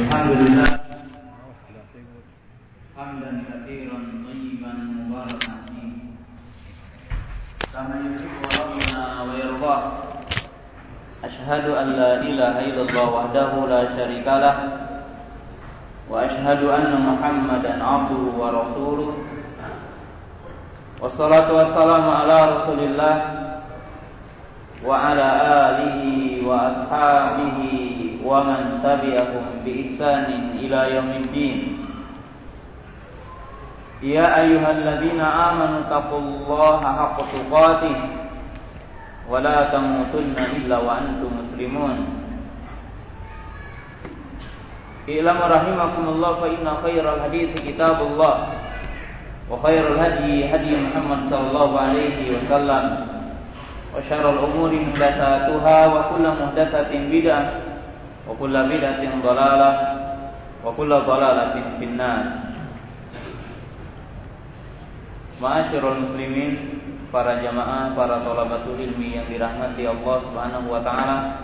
الحمد لله حمدا كثيرا طيبا مباركا فيه. كما يحب ربنا ويرضاه. أشهد أن لا إله إلا الله وحده لا شريك له وأشهد أن محمدا عبده ورسوله. والصلاة والسلام على رسول الله وعلى آله وأصحابه ومن تبعهم بإحسان إلى يوم الدين. يا أيها الذين آمنوا اتقوا الله حق تقاته ولا تموتن إلا وأنتم مسلمون. اعلموا رحمكم الله فإن خير الحديث كتاب الله وخير الهدي هدي محمد صلى الله عليه وسلم وشر الأمور محدثاتها وكل محدثة بدعة وكل بدعة ضلالة وكل ضلالة في النار Ma'asyiral muslimin, para jamaah, para thalabatul ilmi yang dirahmati Allah Subhanahu wa taala.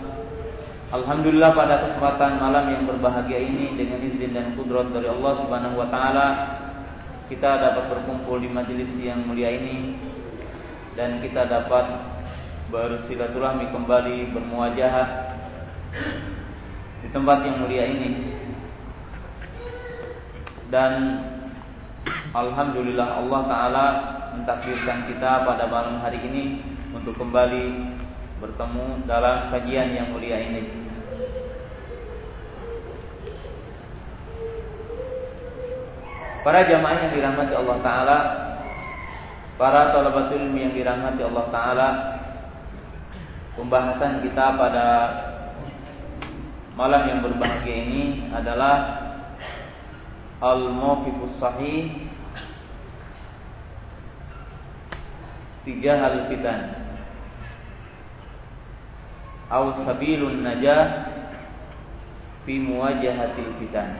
Alhamdulillah pada kesempatan malam yang berbahagia ini dengan izin dan kudrat dari Allah Subhanahu wa taala kita dapat berkumpul di majelis yang mulia ini dan kita dapat bersilaturahmi kembali bermuajah di tempat yang mulia ini dan Alhamdulillah Allah Ta'ala mentakdirkan kita pada malam hari ini untuk kembali bertemu dalam kajian yang mulia ini. Para jamaah yang dirahmati Allah Ta'ala Para talabatul ilmi yang dirahmati Allah Ta'ala Pembahasan kita pada malam yang berbahagia ini adalah Al-Mawqifus Sahih Tiga hal fitan. Au sabilun najah Fi muwajahatil fitan.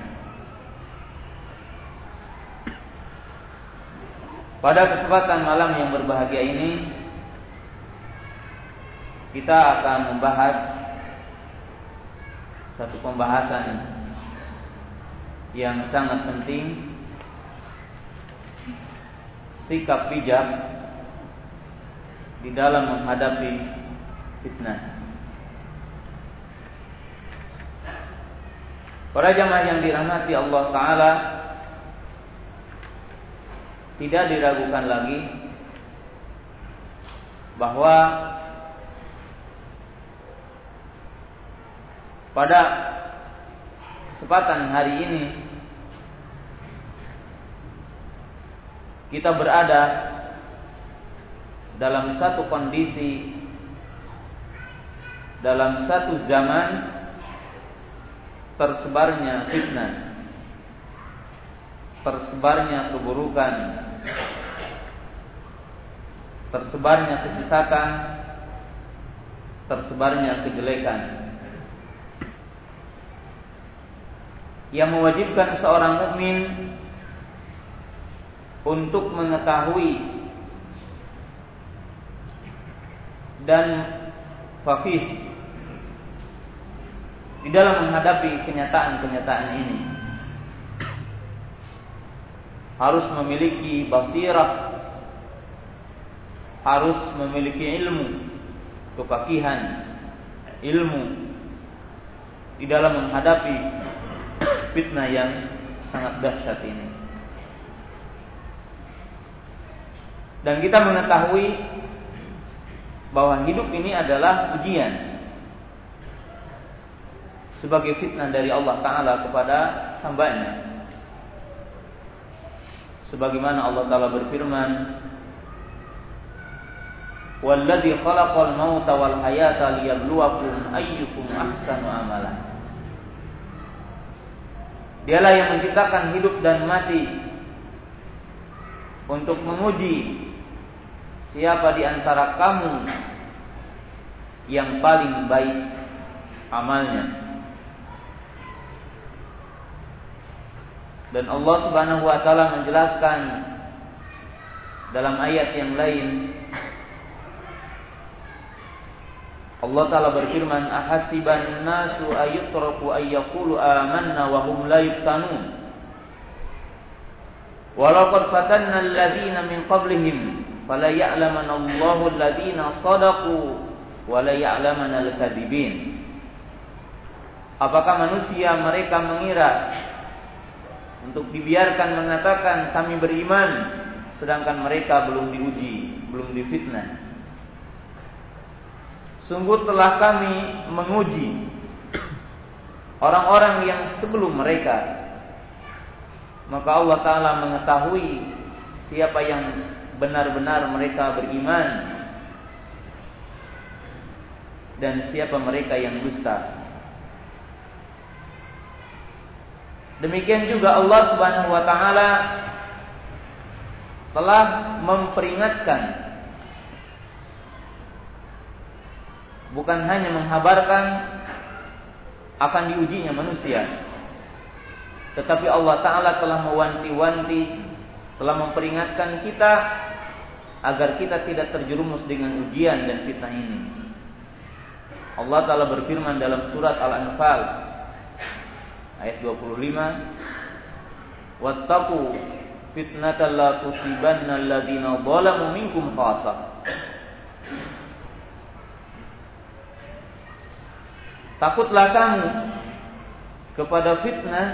Pada kesempatan malam yang berbahagia ini Kita akan membahas Satu pembahasan Yang sangat penting. Sikap bijak Di dalam menghadapi fitnah. Para jamaah yang dirahmati Allah Ta'ala tidak diragukan lagi bahwa pada kesempatan hari ini kita berada dalam satu kondisi dalam satu zaman tersebarnya fitnah tersebarnya keburukan tersebarnya kesesatan tersebarnya kejelekan yang mewajibkan seorang mukmin untuk mengetahui dan fakih di dalam menghadapi kenyataan-kenyataan ini. Harus memiliki basirah harus memiliki ilmu kepakihan ilmu di dalam menghadapi fitnah yang sangat dahsyat ini. Dan kita mengetahui bahwa hidup ini adalah ujian sebagai fitnah dari Allah Ta'ala kepada hambanya. Sebagaimana Allah taala berfirman khalaqal mauta wal hayata liyabluwakum ayyukum ahsanu amala Dialah yang menciptakan hidup dan mati untuk menguji siapa di antara kamu yang paling baik amalnya. Dan Allah Subhanahu wa taala menjelaskan dalam ayat yang lain Allah Ta'ala berfirman, Ahasiban nasu ayutraku ayyakulu amanna wa hum la yuftanun. Walaqad fatanna alladhina min qablihim fala ya'lamanna Allahu alladhina sadaqu wa la ya'lamanna al-kadhibin. Apakah manusia mereka mengira untuk dibiarkan mengatakan kami beriman sedangkan mereka belum diuji, belum difitnah? Sungguh telah kami menguji orang-orang yang sebelum mereka. Maka Allah Ta'ala mengetahui siapa yang benar-benar mereka beriman dan siapa mereka yang dusta. Demikian juga Allah Subhanahu wa taala telah memperingatkan bukan hanya menghabarkan akan diujinya manusia. Tetapi Allah taala telah mewanti-wanti telah memperingatkan kita agar kita tidak terjerumus dengan ujian dan fitnah ini. Allah taala berfirman dalam surat Al-Anfal ayat 25 Wattaqu fitnatan la tusibanna alladziina minkum khassah Takutlah kamu kepada fitnah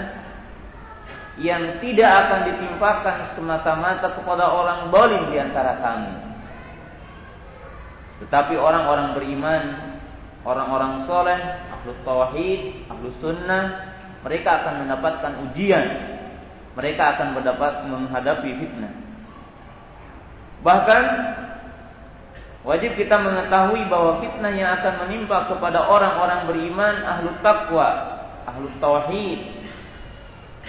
yang tidak akan ditimpakan semata-mata kepada orang bolim di antara kamu. Tetapi orang-orang beriman, orang-orang soleh, ahlu tauhid, ahlu sunnah, mereka akan mendapatkan ujian. Mereka akan mendapat menghadapi fitnah. Bahkan Wajib kita mengetahui bahwa fitnah yang akan menimpa kepada orang-orang beriman, ahlu taqwa, ahlu tauhid,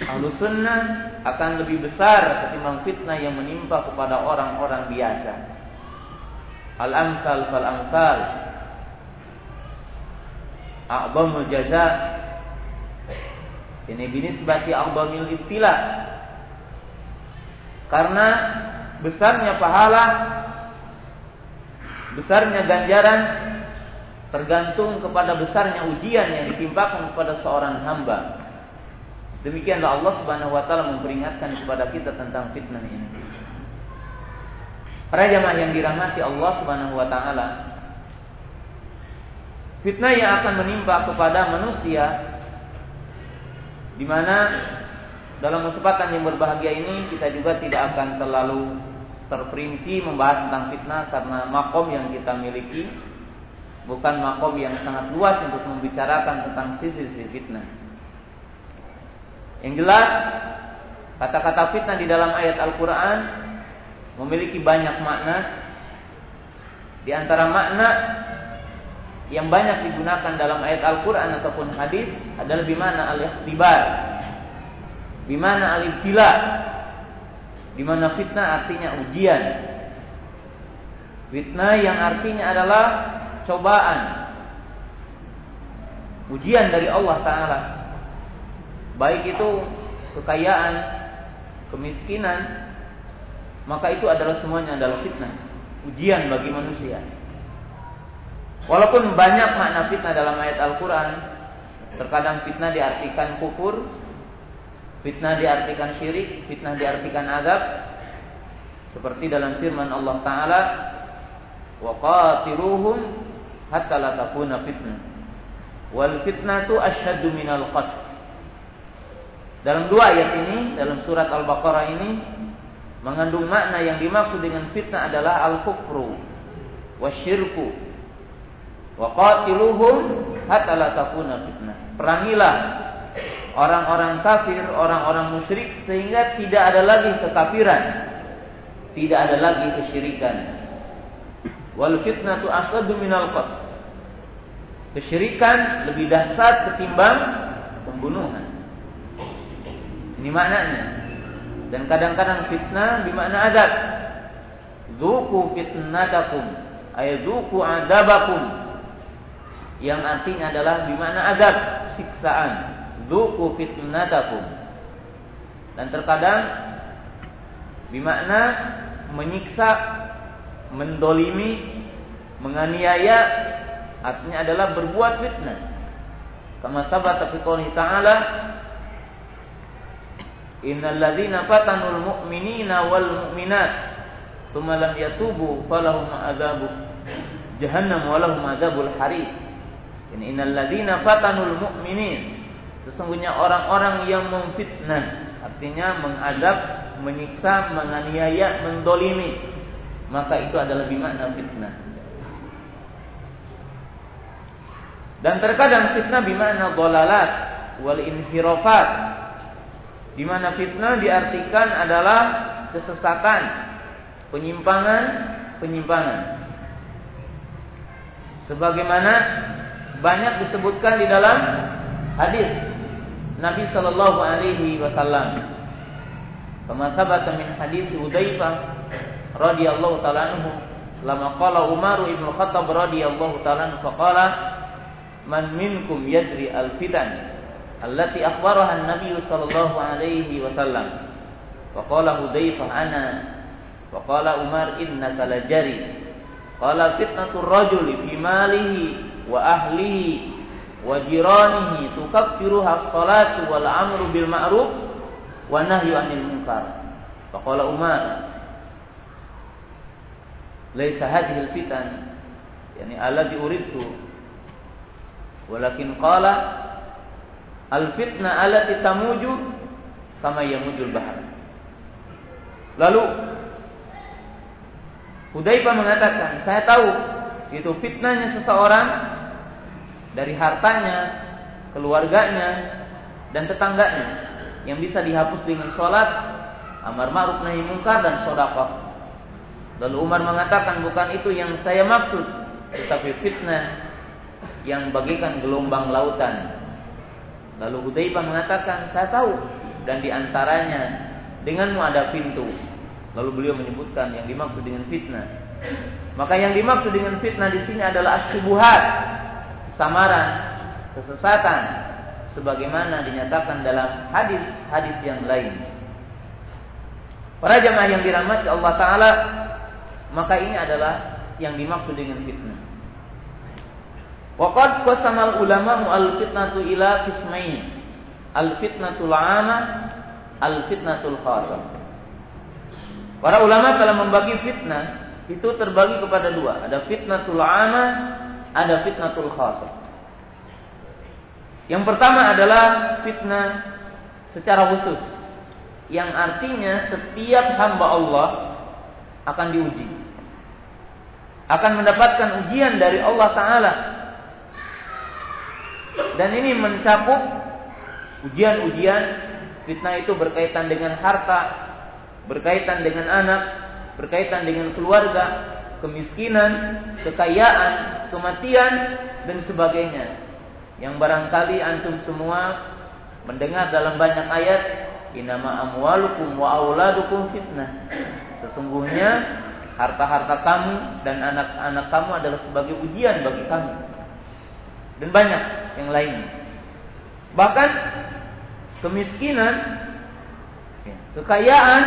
ahlu sunnah akan lebih besar ketimbang fitnah yang menimpa kepada orang-orang biasa. Al-amsal fal-amsal. A'bamul jaza. Ini binisbati a'bamil ibtila. Karena besarnya pahala besarnya ganjaran tergantung kepada besarnya ujian yang ditimpakan kepada seorang hamba. Demikianlah Allah Subhanahu wa taala memperingatkan kepada kita tentang fitnah ini. Para jamaah yang dirahmati Allah Subhanahu wa taala, fitnah yang akan menimpa kepada manusia di mana dalam kesempatan yang berbahagia ini kita juga tidak akan terlalu terperinci membahas tentang fitnah karena makom yang kita miliki bukan makom yang sangat luas untuk membicarakan tentang sisi-sisi fitnah. Yang jelas, kata-kata fitnah di dalam ayat Al-Quran memiliki banyak makna. Di antara makna yang banyak digunakan dalam ayat Al-Quran ataupun hadis adalah bimana al-ikhtibar, bimana al-ibtila, di mana fitnah artinya ujian. Fitnah yang artinya adalah cobaan. Ujian dari Allah Ta'ala. Baik itu kekayaan, kemiskinan, maka itu adalah semuanya adalah fitnah. Ujian bagi manusia. Walaupun banyak makna fitnah dalam ayat Al-Quran, terkadang fitnah diartikan kufur, Fitnah diartikan syirik, fitnah diartikan azab. Seperti dalam firman Allah Ta'ala, qatiluhum hatta la takuna fitnah. Wal fitnatu asyaddu minal qatl. Dalam dua ayat ini, dalam surat Al-Baqarah ini, mengandung makna yang dimaksud dengan fitnah adalah al-kufru wasyirku wa qatiluhum hatta la takuna fitnah. Perangilah orang-orang kafir, orang-orang musyrik sehingga tidak ada lagi kekafiran, tidak ada lagi kesyirikan. Wal fitnatu asadu minal qatl. Kesyirikan lebih dahsyat ketimbang pembunuhan. Ini maknanya. Dan kadang-kadang fitnah bermakna azab. Zuku fitnatakum ay zuku adabakum yang artinya adalah bermakna azab, siksaan Duku fitnatakum. Dan terkadang bermakna menyiksa, mendolimi, menganiaya artinya adalah berbuat fitnah. Kama sabata fi qouli ta'ala Innal ladzina fatanul mu'minina wal mu'minat tsumma lam yatubu falahum adzabu jahannam wa lahum adzabul harik. Ini innal ladzina fatanul mu'minin sesungguhnya orang-orang yang memfitnah artinya mengadab, menyiksa, menganiaya, mendolimi maka itu adalah bimakna fitnah. Dan terkadang fitnah bimakna dolalat wal inhirafat di mana fitnah diartikan adalah kesesatan, penyimpangan, penyimpangan. Sebagaimana banyak disebutkan di dalam hadis Nabi Shallallahu Alaihi Wasallam. Kama sabata min hadis Hudzaifah radhiyallahu taala anhu lama qala Umar ibn Khattab radhiyallahu taala faqala man minkum yadri al fitan allati akhbaraha an-nabiy sallallahu alaihi wasallam. Wa qala Hudzaifah ana wa qala Umar innaka lajari. Qala fitnatur rajuli fi malihi wa ahlihi tukaffiruha as-salatu wal amru bil ma'ruf wa nahyu 'anil munkar. Fa qala Umar laisa hadhihi al-fitan yani alladhi uridtu walakin qala Al fitnah alati tamuju sama yamujul bahar. Lalu Hudzaifah mengatakan, saya tahu itu fitnahnya seseorang dari hartanya, keluarganya, dan tetangganya yang bisa dihapus dengan sholat, amar ma'ruf nahi munkar dan sodakah. Lalu Umar mengatakan bukan itu yang saya maksud, tetapi fitnah yang bagikan gelombang lautan Lalu Hudzaifah mengatakan, "Saya tahu." Dan di antaranya denganmu ada pintu. Lalu beliau menyebutkan yang dimaksud dengan fitnah. Maka yang dimaksud dengan fitnah di sini adalah asyubuhat, samaran, kesesatan, sebagaimana dinyatakan dalam hadis-hadis yang lain. Para jemaah yang dirahmati Allah Taala, maka ini adalah yang dimaksud dengan fitnah. Waqad qasamal ulama al fitnatu ila qismain. Al fitnatul 'amah, al fitnatul khasah. Para ulama telah membagi fitnah itu terbagi kepada dua. Ada fitnatul 'amah, ada fitnatul khasah. Yang pertama adalah fitnah secara khusus. Yang artinya setiap hamba Allah akan diuji. Akan mendapatkan ujian dari Allah Ta'ala dan ini mencakup ujian-ujian fitnah itu berkaitan dengan harta, berkaitan dengan anak, berkaitan dengan keluarga, kemiskinan, kekayaan, kematian dan sebagainya. Yang barangkali antum semua mendengar dalam banyak ayat, "Inama amwalukum wa auladukum fitnah." Sesungguhnya harta-harta kamu dan anak-anak kamu adalah sebagai ujian bagi kamu dan banyak yang lainnya. Bahkan kemiskinan, ya, kekayaan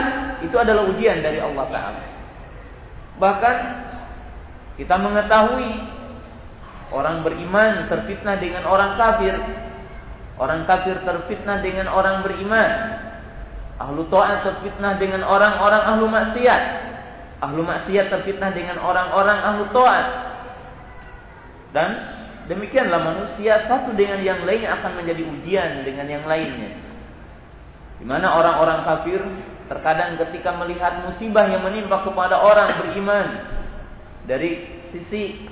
itu adalah ujian dari Allah Taala. Bahkan kita mengetahui orang beriman terfitnah dengan orang kafir, orang kafir terfitnah dengan orang beriman, ahlu taat terfitnah dengan orang-orang ahlu maksiat, ahlu maksiat terfitnah dengan orang-orang ahlu taat, dan Demikianlah manusia satu dengan yang lainnya akan menjadi ujian dengan yang lainnya. Di mana orang-orang kafir terkadang ketika melihat musibah yang menimpa kepada orang beriman dari sisi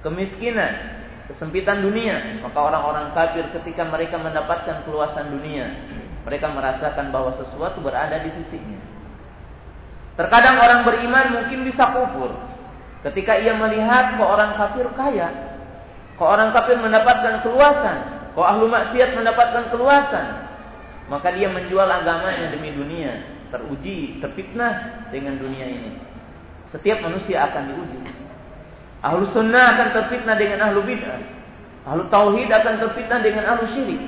kemiskinan, kesempitan dunia, maka orang-orang kafir ketika mereka mendapatkan keluasan dunia, mereka merasakan bahwa sesuatu berada di sisinya. Terkadang orang beriman mungkin bisa kufur ketika ia melihat bahwa orang kafir kaya, Kok orang kafir mendapatkan keluasan, kok ahlu maksiat mendapatkan keluasan, maka dia menjual agamanya demi dunia, teruji, terfitnah dengan dunia ini. Setiap manusia akan diuji. Ahlu sunnah akan terfitnah dengan ahlu bid'ah. Ahlu tauhid akan terfitnah dengan ahlu syirik.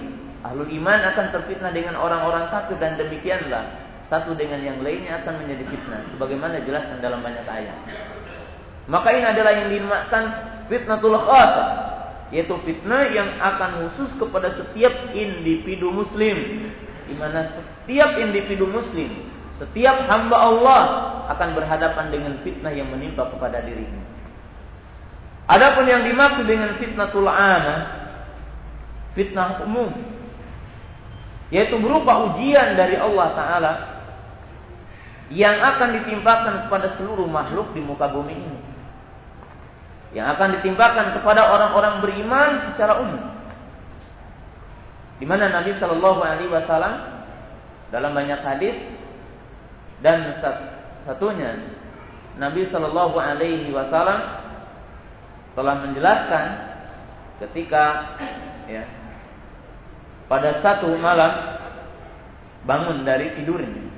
Ahlu iman akan terfitnah dengan orang-orang kafir dan demikianlah satu dengan yang lainnya akan menjadi fitnah sebagaimana dijelaskan dalam banyak ayat. Maka ini adalah yang dinamakan fitnatul khasah yaitu fitnah yang akan khusus kepada setiap individu muslim di mana setiap individu muslim setiap hamba Allah akan berhadapan dengan fitnah yang menimpa kepada dirinya adapun yang dimaksud dengan fitnatul amah fitnah umum yaitu berupa ujian dari Allah taala yang akan ditimpakan kepada seluruh makhluk di muka bumi ini yang akan ditimpakan kepada orang-orang beriman secara umum. Di mana Nabi Shallallahu Alaihi Wasallam dalam banyak hadis dan satunya Nabi Shallallahu Alaihi Wasallam telah menjelaskan ketika ya pada satu malam bangun dari tidurnya.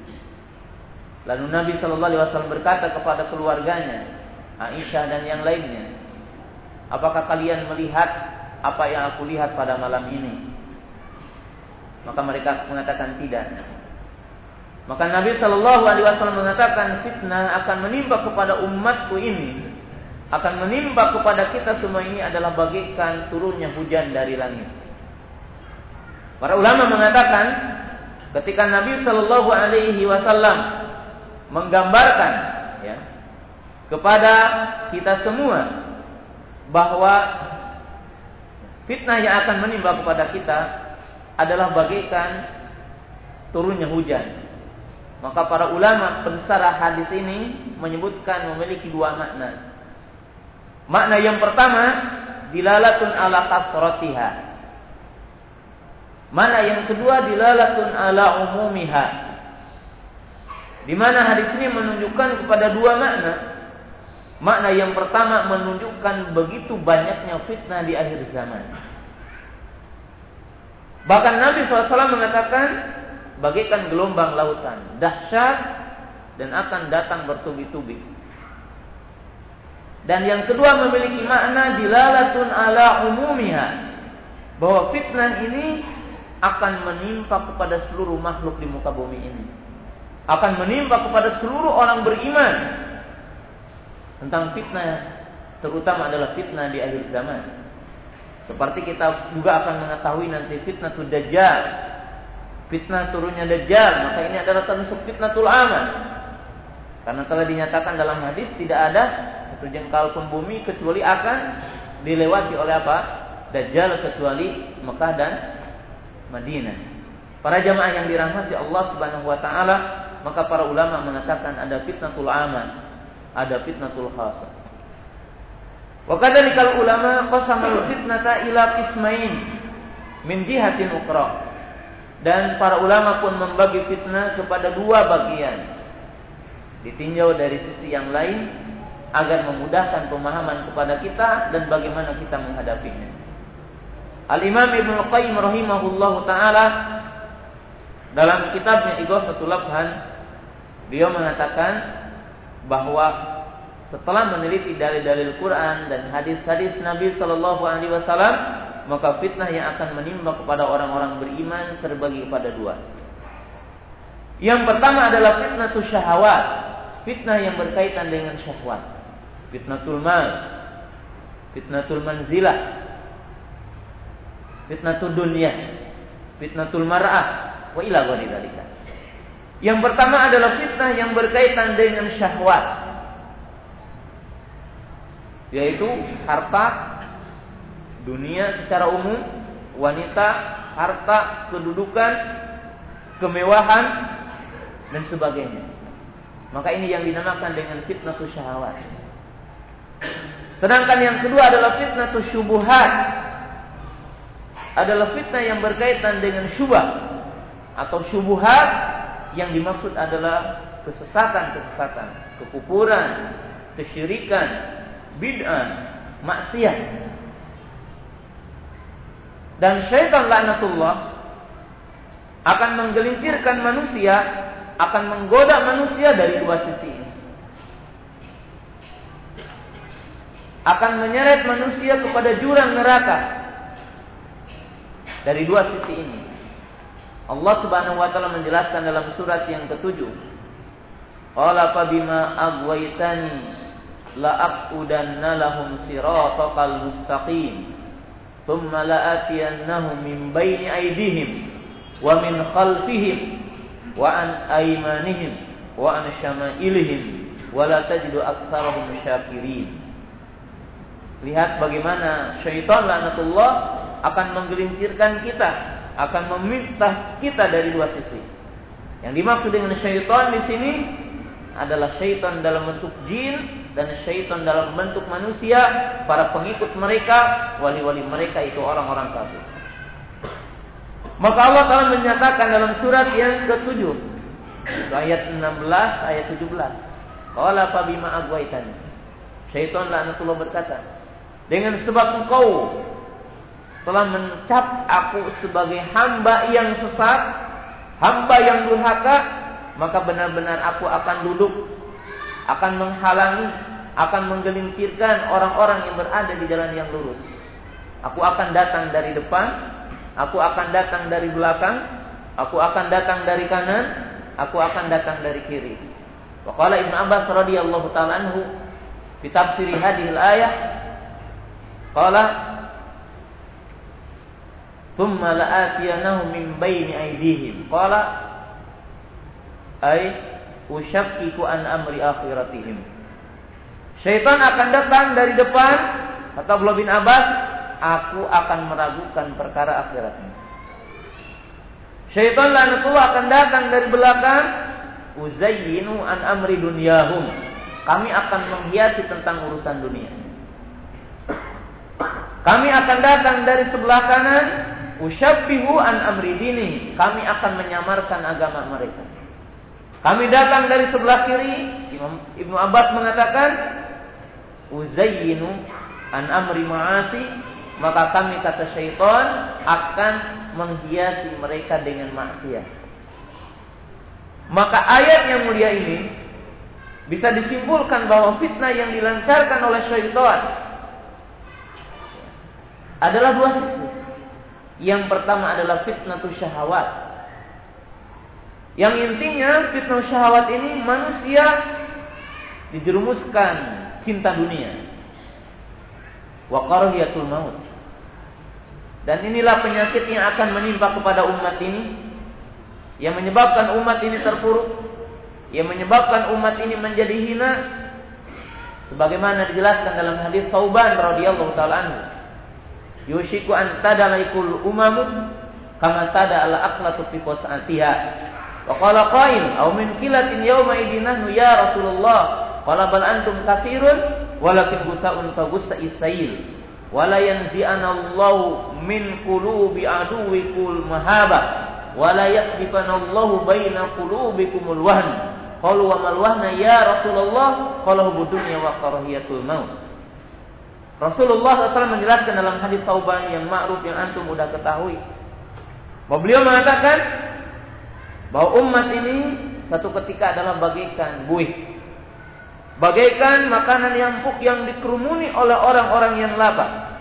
Lalu Nabi Shallallahu Alaihi Wasallam berkata kepada keluarganya, Aisyah dan yang lainnya, Apakah kalian melihat apa yang aku lihat pada malam ini? Maka mereka mengatakan tidak. Maka Nabi Shallallahu Alaihi Wasallam mengatakan fitnah akan menimpa kepada umatku ini, akan menimpa kepada kita semua ini adalah bagikan turunnya hujan dari langit. Para ulama mengatakan ketika Nabi Shallallahu Alaihi Wasallam menggambarkan ya, kepada kita semua bahwa fitnah yang akan menimpa kepada kita adalah bagaikan turunnya hujan. Maka para ulama pensarah hadis ini menyebutkan memiliki dua makna. Makna yang pertama dilalatun ala kasratiha. Makna yang kedua dilalatun ala umumiha. Di mana hadis ini menunjukkan kepada dua makna. Makna yang pertama menunjukkan begitu banyaknya fitnah di akhir zaman. Bahkan Nabi SAW mengatakan bagaikan gelombang lautan, dahsyat dan akan datang bertubi-tubi. Dan yang kedua memiliki makna dilalatun ala umumiha. Bahwa fitnah ini akan menimpa kepada seluruh makhluk di muka bumi ini. Akan menimpa kepada seluruh orang beriman tentang fitnah terutama adalah fitnah di akhir zaman. Seperti kita juga akan mengetahui nanti fitnah dajjal. Fitnah turunnya dajjal, maka ini adalah termasuk fitnatul aman. Karena telah dinyatakan dalam hadis tidak ada satu jengkal pun bumi kecuali akan dilewati oleh apa? Dajjal kecuali Mekah dan Madinah. Para jamaah yang dirahmati Allah Subhanahu wa taala, maka para ulama mengatakan ada fitnatul aman ada fitnatul khasa. Wa kadzalikal ulama qasamal fitnata ila qismain min jihatin ukra. Dan para ulama pun membagi fitnah kepada dua bagian. Ditinjau dari sisi yang lain agar memudahkan pemahaman kepada kita dan bagaimana kita menghadapinya. Al-Imam Ibnu Qayyim rahimahullahu taala dalam kitabnya Ighathatul Labhan beliau mengatakan bahwa setelah meneliti dalil-dalil Quran dan hadis-hadis Nabi Shallallahu Alaihi Wasallam, maka fitnah yang akan menimpa kepada orang-orang beriman terbagi kepada dua. Yang pertama adalah fitnah syahwat, fitnah yang berkaitan dengan syahwat, fitnatul mal, fitnatul manzilah, fitnatul dunia, fitnatul mar'ah, wa ila yang pertama adalah fitnah yang berkaitan dengan syahwat. Yaitu harta, dunia secara umum, wanita, harta, kedudukan, kemewahan, dan sebagainya. Maka ini yang dinamakan dengan fitnah syahwat. Sedangkan yang kedua adalah fitnah syubuhat. Adalah fitnah yang berkaitan dengan syubah atau syubuhat yang dimaksud adalah kesesatan-kesesatan, kekufuran, kesyirikan, bid'ah, maksiat. Dan syaitan laknatullah akan menggelincirkan manusia, akan menggoda manusia dari dua sisi ini. Akan menyeret manusia kepada jurang neraka dari dua sisi ini. Allah Subhanahu wa taala menjelaskan dalam surat yang ketujuh. Qala fa bima aghwaytani la aqudanna lahum siratal mustaqim. thumma la'atiyannahum min baini aydihim wa min khalfihim wa an aymanihim wa an syama'ilihim wa la tajidu aktsarahum syakirin lihat bagaimana syaitan laknatullah akan menggelincirkan kita akan meminta kita dari dua sisi yang dimaksud dengan syaitan di sini adalah syaitan dalam bentuk jin dan syaitan dalam bentuk manusia, para pengikut mereka, wali-wali mereka itu orang-orang kafir. Maka Allah telah menyatakan dalam surat yang ke-7 ayat 16 ayat 17. Qala fa bima. Syaitan laknatullah berkata, dengan sebab engkau telah mencap aku sebagai hamba yang sesat, hamba yang durhaka, maka benar-benar aku akan duduk akan menghalangi, akan menggelincirkan orang-orang yang berada di jalan yang lurus. Aku akan datang dari depan, aku akan datang dari belakang, aku akan datang dari kanan, aku akan datang dari kiri. Waqala Ibnu Abbas radhiyallahu taala anhu fi tafsir hadhihi al-ayah qala thumma la'atiyanahum min baini aydihim qala ay usyakkiku an amri akhiratihim. Syaitan akan datang dari depan, kata Abdullah bin Abbas, aku akan meragukan perkara akhiratnya. Syaitan lanatullah akan datang dari belakang, uzayyinu an amri dunyahum. Kami akan menghiasi tentang urusan dunia. Kami akan datang dari sebelah kanan, usyabbihu an amri dini. Kami akan menyamarkan agama mereka. Kami datang dari sebelah kiri. Imam Ibnu Abbas mengatakan, Uzayyinu an amri ma'asi. Maka kami kata syaitan akan menghiasi mereka dengan maksiat. Maka ayat yang mulia ini bisa disimpulkan bahwa fitnah yang dilancarkan oleh syaitan adalah dua sisi. Yang pertama adalah fitnah syahwat yang intinya fitnah syahwat ini manusia dijerumuskan cinta dunia. Wa maut. Dan inilah penyakit yang akan menimpa kepada umat ini yang menyebabkan umat ini terpuruk, yang menyebabkan umat ini menjadi hina sebagaimana dijelaskan dalam hadis Tauban radhiyallahu taala anhu. Yushiku an tadalaikul umamun kama tada ala aqlatu fi qasatiha Wa qala qail min kilatin yawma idinahnu ya Rasulullah? Qala bal antum katsirun walakin gusaun ka gusa isail wala yanzi'ana min qulubi aduwikul mahaba. Wala yakdifana Allah baina qulubikumul wahn. Qalu wa mal wahna ya Rasulullah? Qala hubudunya wa karahiyatul maut. Rasulullah SAW menjelaskan dalam hadis Tauban yang ma'ruf yang antum sudah ketahui. Bahwa beliau mengatakan bahwa umat ini satu ketika adalah bagaikan buih. Bagaikan makanan yang empuk yang dikerumuni oleh orang-orang yang lapar.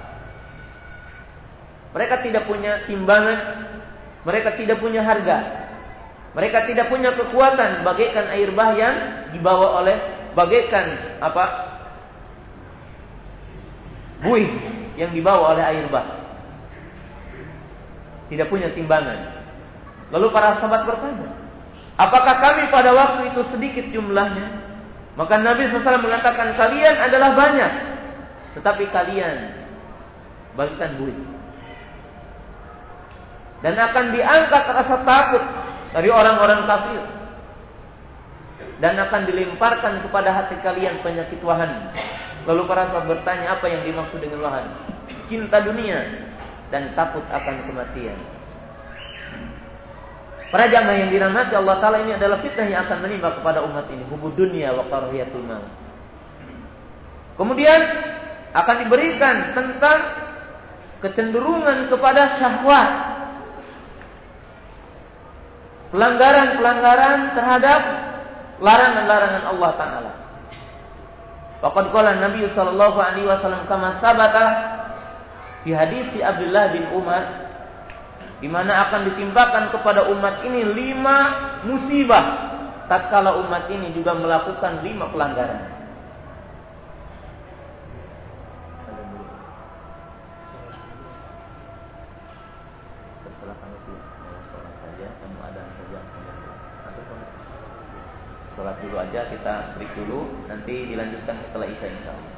Mereka tidak punya timbangan, mereka tidak punya harga. Mereka tidak punya kekuatan bagaikan air bah yang dibawa oleh bagaikan apa? Buih yang dibawa oleh air bah. Tidak punya timbangan. Lalu para sahabat bertanya, apakah kami pada waktu itu sedikit jumlahnya? Maka Nabi SAW mengatakan kalian adalah banyak, tetapi kalian bagikan buih. Dan akan diangkat rasa takut dari orang-orang kafir. Dan akan dilemparkan kepada hati kalian penyakit wahan. Lalu para sahabat bertanya apa yang dimaksud dengan wahan? Cinta dunia dan takut akan kematian. Para jamaah yang dirahmati Allah Ta'ala ini adalah fitnah yang akan menimpa kepada umat ini. Hubud dunia wa karahiyatul maut. Kemudian akan diberikan tentang kecenderungan kepada syahwat. Pelanggaran-pelanggaran terhadap larangan-larangan Allah Ta'ala. Waqad qala Nabi sallallahu alaihi wasallam kama sabata fi hadisi Abdullah bin Umar di mana akan ditimpakan kepada umat ini lima musibah tatkala umat ini juga melakukan lima pelanggaran. Sholat dulu aja kita break dulu nanti dilanjutkan setelah isya insyaallah.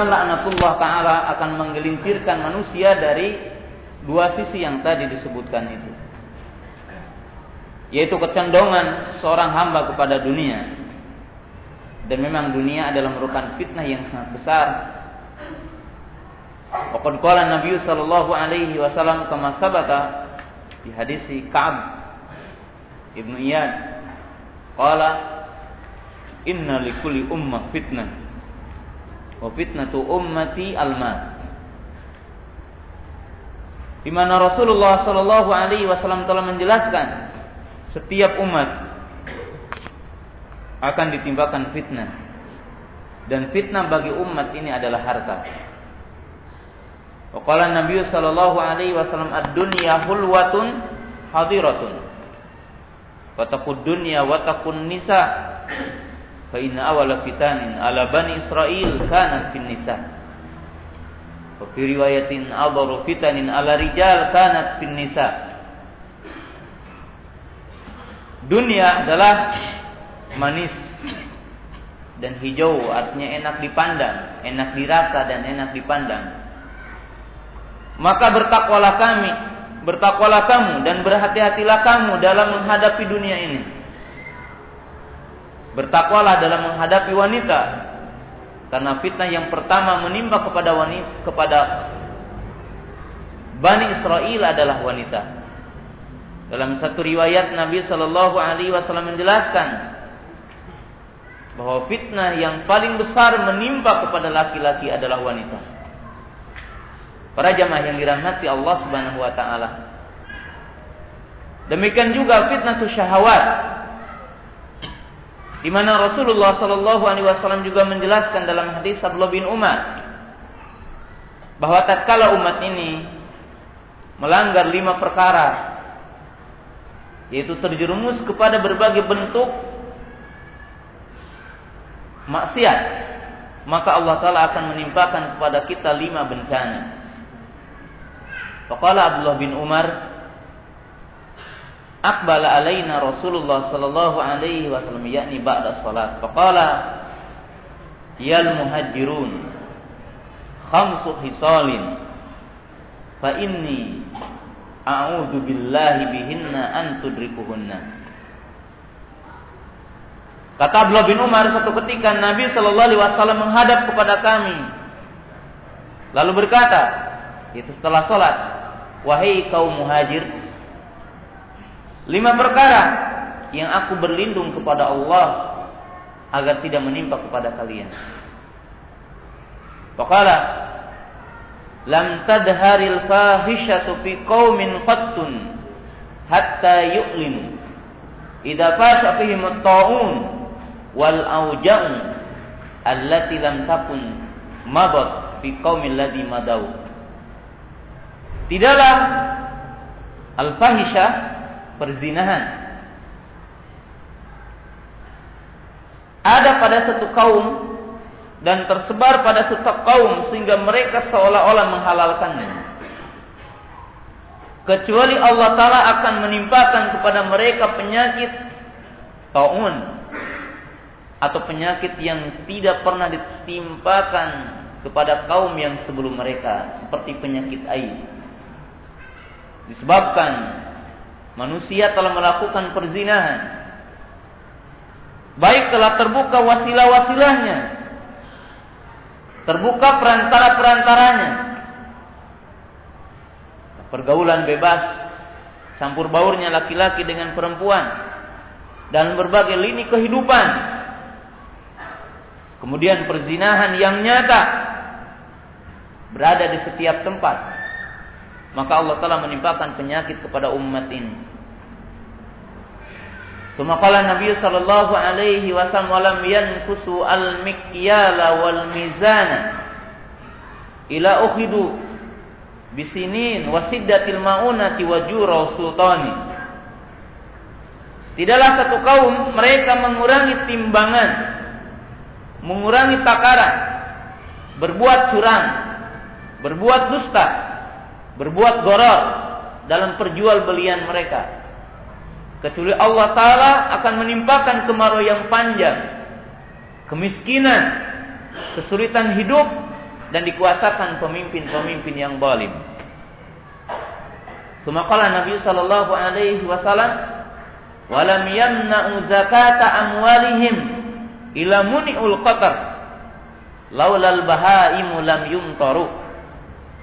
Syaitan laknatullah Taala akan menggelincirkan manusia dari dua sisi yang tadi disebutkan itu. Yaitu kecondongan seorang hamba kepada dunia. Dan memang dunia adalah merupakan fitnah yang sangat besar. Waqad qala Nabi sallallahu alaihi wasallam kama sabata di hadis Ka'ab Ibnu Iyad. Qala inna likulli ummah fitnah wa fitnatu ummati al-ma di mana Rasulullah sallallahu alaihi wasallam telah menjelaskan setiap umat akan ditimbakan fitnah dan fitnah bagi umat ini adalah harta. Waqala Nabi sallallahu alaihi wasallam ad-dunya hulwatun hadiratun. Fataqud dunya wa taqun nisa. Fa inna awala fitanin ala bani Israel kanat fin nisa. Wa fi riwayatin adaru fitanin ala rijal kanat fin nisa. Dunia adalah manis dan hijau artinya enak dipandang, enak dirasa dan enak dipandang. Maka bertakwalah kami, bertakwalah kamu dan berhati-hatilah kamu dalam menghadapi dunia ini. Bertakwalah dalam menghadapi wanita karena fitnah yang pertama menimpa kepada wanita kepada Bani Israel adalah wanita. Dalam satu riwayat Nabi Shallallahu Alaihi Wasallam menjelaskan bahwa fitnah yang paling besar menimpa kepada laki-laki adalah wanita. Para jamaah yang dirahmati Allah Subhanahu Wa Taala. Demikian juga fitnah syahwat, di mana Rasulullah Shallallahu Alaihi Wasallam juga menjelaskan dalam hadis Abdullah bin Umar bahwa tatkala umat ini melanggar lima perkara yaitu terjerumus kepada berbagai bentuk maksiat maka Allah Ta'ala akan menimpakan kepada kita lima bencana. Faqala Abdullah bin Umar Akbala alaina Rasulullah sallallahu alaihi wasallam yakni ba'da salat. Faqala Yal muhajirun khamsu hisalin fa inni A'udzu billahi bihinna an tudrikuhunna. Kata Abdullah bin Umar satu ketika Nabi Shallallahu alaihi wasallam menghadap kepada kami lalu berkata, itu setelah sholat, wahai kaum muhajir, lima perkara yang aku berlindung kepada Allah agar tidak menimpa kepada kalian. Faqala lam tadharil fahishatu fi qaumin qattun hatta yu'linu idza fasha fihim at-ta'un wal auja'u allati lam takun madat fi qaumil ladzi madau tidaklah al-fahisha perzinahan ada pada satu kaum dan tersebar pada setiap kaum sehingga mereka seolah-olah menghalalkannya. Kecuali Allah Ta'ala akan menimpakan kepada mereka penyakit taun atau penyakit yang tidak pernah ditimpakan kepada kaum yang sebelum mereka seperti penyakit air. Disebabkan manusia telah melakukan perzinahan. Baik telah terbuka wasilah-wasilahnya Terbuka perantara-perantaranya. Pergaulan bebas campur baurnya laki-laki dengan perempuan dan berbagai lini kehidupan. Kemudian perzinahan yang nyata berada di setiap tempat maka Allah Taala menimpakan penyakit kepada umat ini. Semakala Nabi Sallallahu Alaihi Wasallam walam yankusu al mikyala wal mizana ila ukhidu bisinin wasiddatil maunati wajura sultani Tidaklah satu kaum mereka mengurangi timbangan, mengurangi takaran, berbuat curang, berbuat dusta, berbuat goror dalam perjualbelian mereka kecuali Allah Ta'ala akan menimpakan kemarau yang panjang, kemiskinan, kesulitan hidup, dan dikuasakan pemimpin-pemimpin yang balim. Semakala Nabi Sallallahu Alaihi Wasallam, walam yamna'u zakata amwalihim ila muni'ul qatar laulal bahaimu lam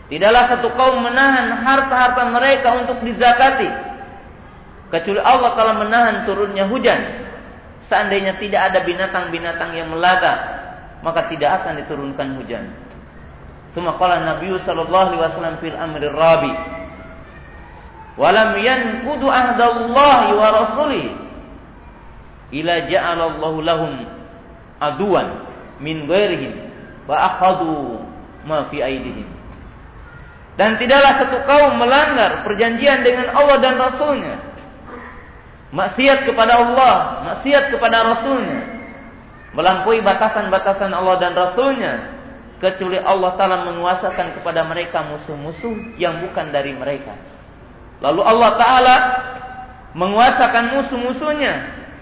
Tidaklah satu kaum menahan harta-harta mereka untuk dizakati kecuali Allah telah menahan turunnya hujan. Seandainya tidak ada binatang-binatang yang melata, maka tidak akan diturunkan hujan. Semua kala Nabi sallallahu alaihi wasallam fil amri rabi. Walam yanqudu ahdallahi wa rasulih ila ja'alallahu lahum aduan min ghairihim wa akhadu ma fi aidihim. Dan tidaklah satu kaum melanggar perjanjian dengan Allah dan Rasulnya maksiat kepada Allah, maksiat kepada Rasulnya, melampaui batasan-batasan Allah dan Rasulnya, kecuali Allah Ta'ala menguasakan kepada mereka musuh-musuh yang bukan dari mereka. Lalu Allah Ta'ala menguasakan musuh-musuhnya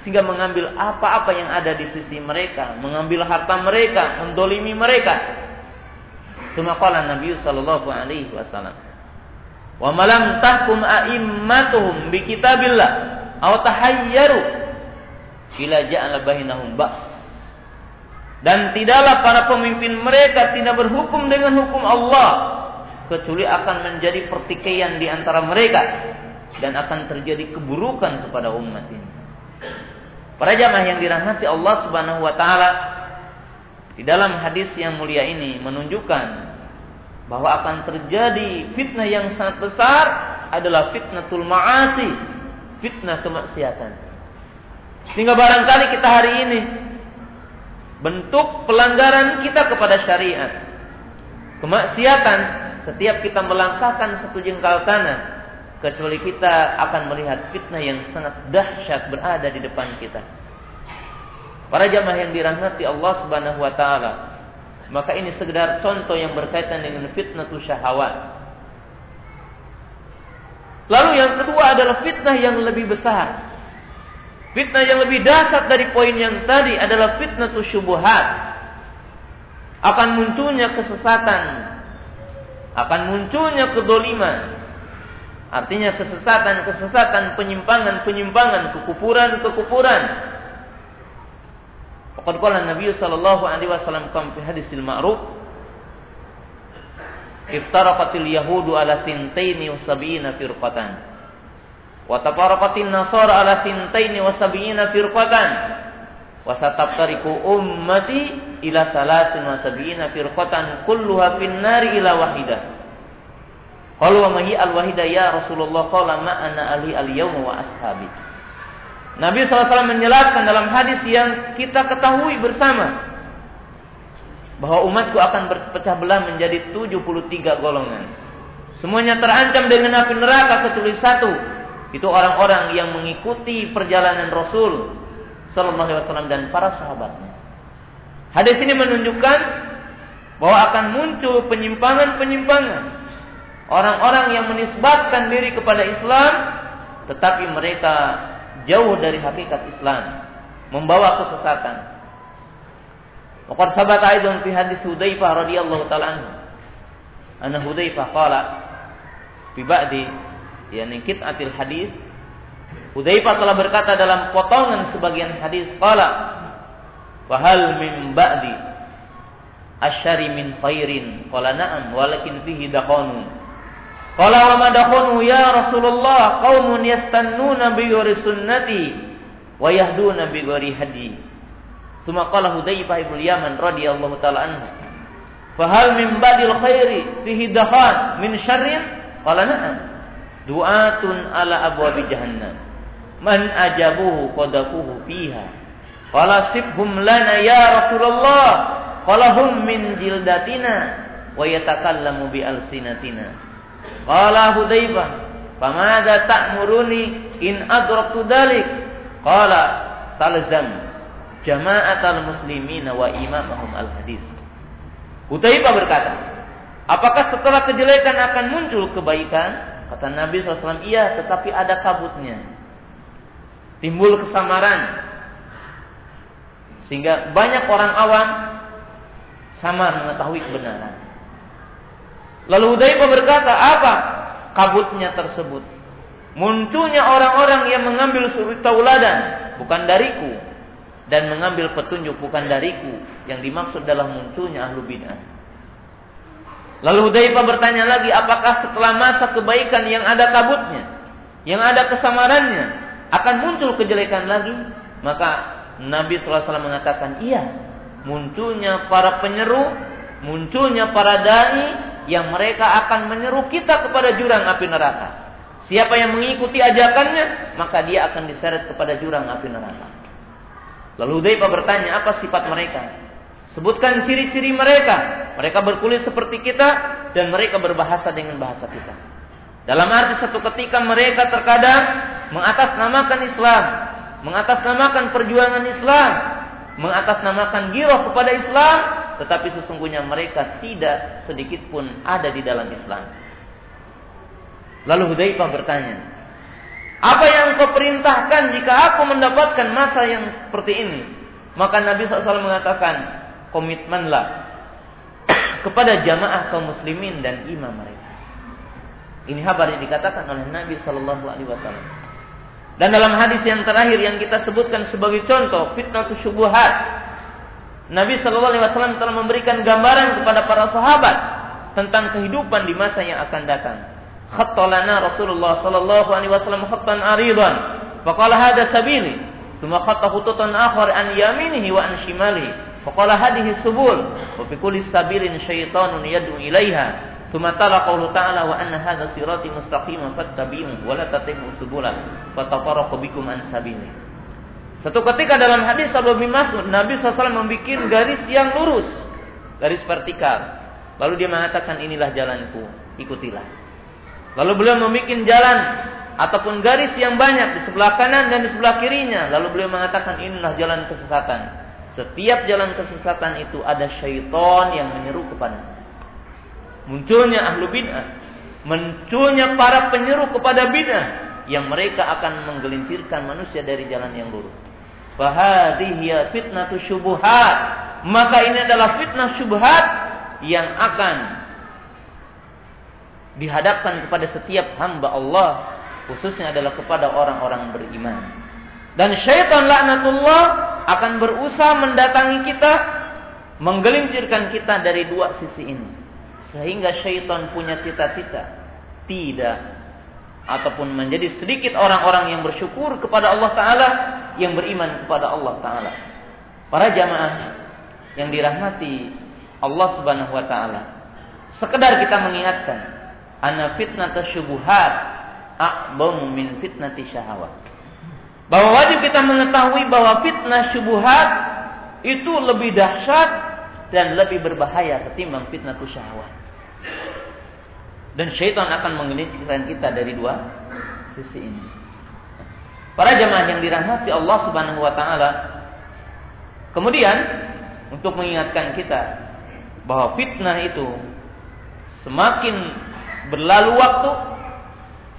sehingga mengambil apa-apa yang ada di sisi mereka, mengambil harta mereka, mendolimi mereka. Cuma kala Nabi Sallallahu Alaihi Wasallam. Wa malam tahkum a'immatuhum bi kitabillah atau tahayyaru ila ja'ala bainahum ba's dan tidaklah para pemimpin mereka tidak berhukum dengan hukum Allah kecuali akan menjadi pertikaian di antara mereka dan akan terjadi keburukan kepada umat ini. Para jamaah yang dirahmati Allah Subhanahu wa taala di dalam hadis yang mulia ini menunjukkan bahwa akan terjadi fitnah yang sangat besar adalah fitnatul ma'asi, fitnah kemaksiatan. Sehingga barangkali kita hari ini bentuk pelanggaran kita kepada syariat. Kemaksiatan setiap kita melangkahkan satu jengkal tanah kecuali kita akan melihat fitnah yang sangat dahsyat berada di depan kita. Para jamaah yang dirahmati Allah Subhanahu wa taala, maka ini sekedar contoh yang berkaitan dengan fitnah syahwat. Lalu yang kedua adalah fitnah yang lebih besar. Fitnah yang lebih dasar dari poin yang tadi adalah fitnah syubuhat. Akan munculnya kesesatan. Akan munculnya kedoliman. Artinya kesesatan-kesesatan, penyimpangan-penyimpangan, kekufuran-kekufuran. Qad qala Nabi sallallahu alaihi wasallam kam fi hadisil ma'ruf iftaraqatil yahudu ala sintaini wa sab'ina firqatan wa tafaraqatin nasara ala sintaini wa sab'ina firqatan wa satafariqu ummati ila salasin wa sab'ina firqatan kulluha fin nari ila wahidah. Qalu wa mahi al wahidah ya Rasulullah qala ma ana ali al yawma wa ashabi Nabi SAW menjelaskan dalam hadis yang kita ketahui bersama bahwa umatku akan berpecah belah menjadi 73 golongan. Semuanya terancam dengan api neraka kecuali satu. Itu orang-orang yang mengikuti perjalanan Rasul sallallahu alaihi wasallam dan para sahabatnya. Hadis ini menunjukkan bahwa akan muncul penyimpangan-penyimpangan. Orang-orang yang menisbatkan diri kepada Islam tetapi mereka jauh dari hakikat Islam, membawa kesesatan. Waqad sabata aidan fi hadis Hudzaifah radhiyallahu taala anhu. Anna Hudzaifah qala fi ba'di yakni kit'atil hadis Hudzaifah telah berkata dalam potongan sebagian hadis qala wa hal min ba'di asyari min khairin qala na'am walakin fihi daqanun Qala wa madakunu ya Rasulullah qaumun yastannuna bi sunnati wa yahduna bi ghairi hadi. Tsumma qala Hudzaifah bin Yaman radhiyallahu taala anhu. Fahal min badil khairi fihi dahan min syarrin? Qala na'am. Du'atun ala abwabi jahannam. Man ajabuhu qadafuhu fiha. Qala sibhum lana ya Rasulullah. Qala hum min jildatina wa yatakallamu bi alsinatina. Qala Hudzaifah, "Famada ta'muruni in adraktu dalik?" Qala, "Talzam jama'atal muslimina wa imamahum al-hadis." Hudzaifah berkata, "Apakah setelah kejelekan akan muncul kebaikan?" Kata Nabi SAW, iya tetapi ada kabutnya. Timbul kesamaran. Sehingga banyak orang awam samar mengetahui kebenaran. Lalu Hudzaifah berkata, apa kabutnya tersebut? Munculnya orang-orang yang mengambil suri tauladan bukan dariku dan mengambil petunjuk bukan dariku yang dimaksud dalam munculnya ahlu bid'ah. Lalu Hudzaifah bertanya lagi, apakah setelah masa kebaikan yang ada kabutnya, yang ada kesamarannya, akan muncul kejelekan lagi? Maka Nabi SAW mengatakan, iya, munculnya para penyeru, munculnya para dai, yang mereka akan menyeru kita kepada jurang api neraka. Siapa yang mengikuti ajakannya, maka dia akan diseret kepada jurang api neraka. Lalu Hudzaifah bertanya, apa sifat mereka? Sebutkan ciri-ciri mereka. Mereka berkulit seperti kita dan mereka berbahasa dengan bahasa kita. Dalam arti satu ketika mereka terkadang mengatasnamakan Islam, mengatasnamakan perjuangan Islam, mengatasnamakan giroh kepada Islam, tetapi sesungguhnya mereka tidak sedikit pun ada di dalam Islam. Lalu Hudzaifah bertanya, apa yang kau perintahkan jika aku mendapatkan masa yang seperti ini? Maka Nabi SAW mengatakan, komitmenlah kepada jamaah kaum muslimin dan imam mereka. Ini kabar yang dikatakan oleh Nabi Shallallahu Alaihi Wasallam. Dan dalam hadis yang terakhir yang kita sebutkan sebagai contoh fitnah syubuhat Nabi Shallallahu Alaihi Wasallam telah memberikan gambaran kepada para sahabat tentang kehidupan di masa yang akan datang. Khattalana Rasulullah Shallallahu Alaihi Wasallam khattan aridan. Faqala hada sabili. Suma khatta khututan akhar an yaminihi wa an shimalihi. Faqala hadhihi subul. Wa fi kulli sabilin syaitanun yad'u ilaiha. Thumma tala qawlu ta'ala wa anna hadha sirati mustaqiman fattabi'uhu wa la tattabi'u subula fatafarraqu bikum an sabili. Satu ketika dalam hadis Abu bin Mas'ud Nabi SAW membuat garis yang lurus, garis vertikal. Lalu dia mengatakan inilah jalanku, ikutilah. Lalu beliau membuat jalan ataupun garis yang banyak di sebelah kanan dan di sebelah kirinya. Lalu beliau mengatakan inilah jalan kesesatan. Setiap jalan kesesatan itu ada syaitan yang menyeru kepada munculnya ahlu bid'ah, munculnya para penyeru kepada bid'ah yang mereka akan menggelincirkan manusia dari jalan yang lurus. Fahadhihi fitnatu syubuhat. Maka ini adalah fitnah syubhat yang akan dihadapkan kepada setiap hamba Allah khususnya adalah kepada orang-orang beriman. Dan syaitan laknatullah akan berusaha mendatangi kita menggelincirkan kita dari dua sisi ini sehingga syaitan punya cita-cita tidak ataupun menjadi sedikit orang-orang yang bersyukur kepada Allah taala yang beriman kepada Allah taala. Para jamaah yang dirahmati Allah Subhanahu wa taala. Sekedar kita mengingatkan anna fitnat syubuhat a'bamu min fitnati syahawat. Bahwa wajib kita mengetahui bahwa fitnah syubuhat itu lebih dahsyat dan lebih berbahaya ketimbang fitnah syahwat. Dan syaitan akan menggelincirkan kita dari dua sisi ini. Para jemaah yang dirahmati Allah Subhanahu wa taala. Kemudian untuk mengingatkan kita bahwa fitnah itu semakin berlalu waktu,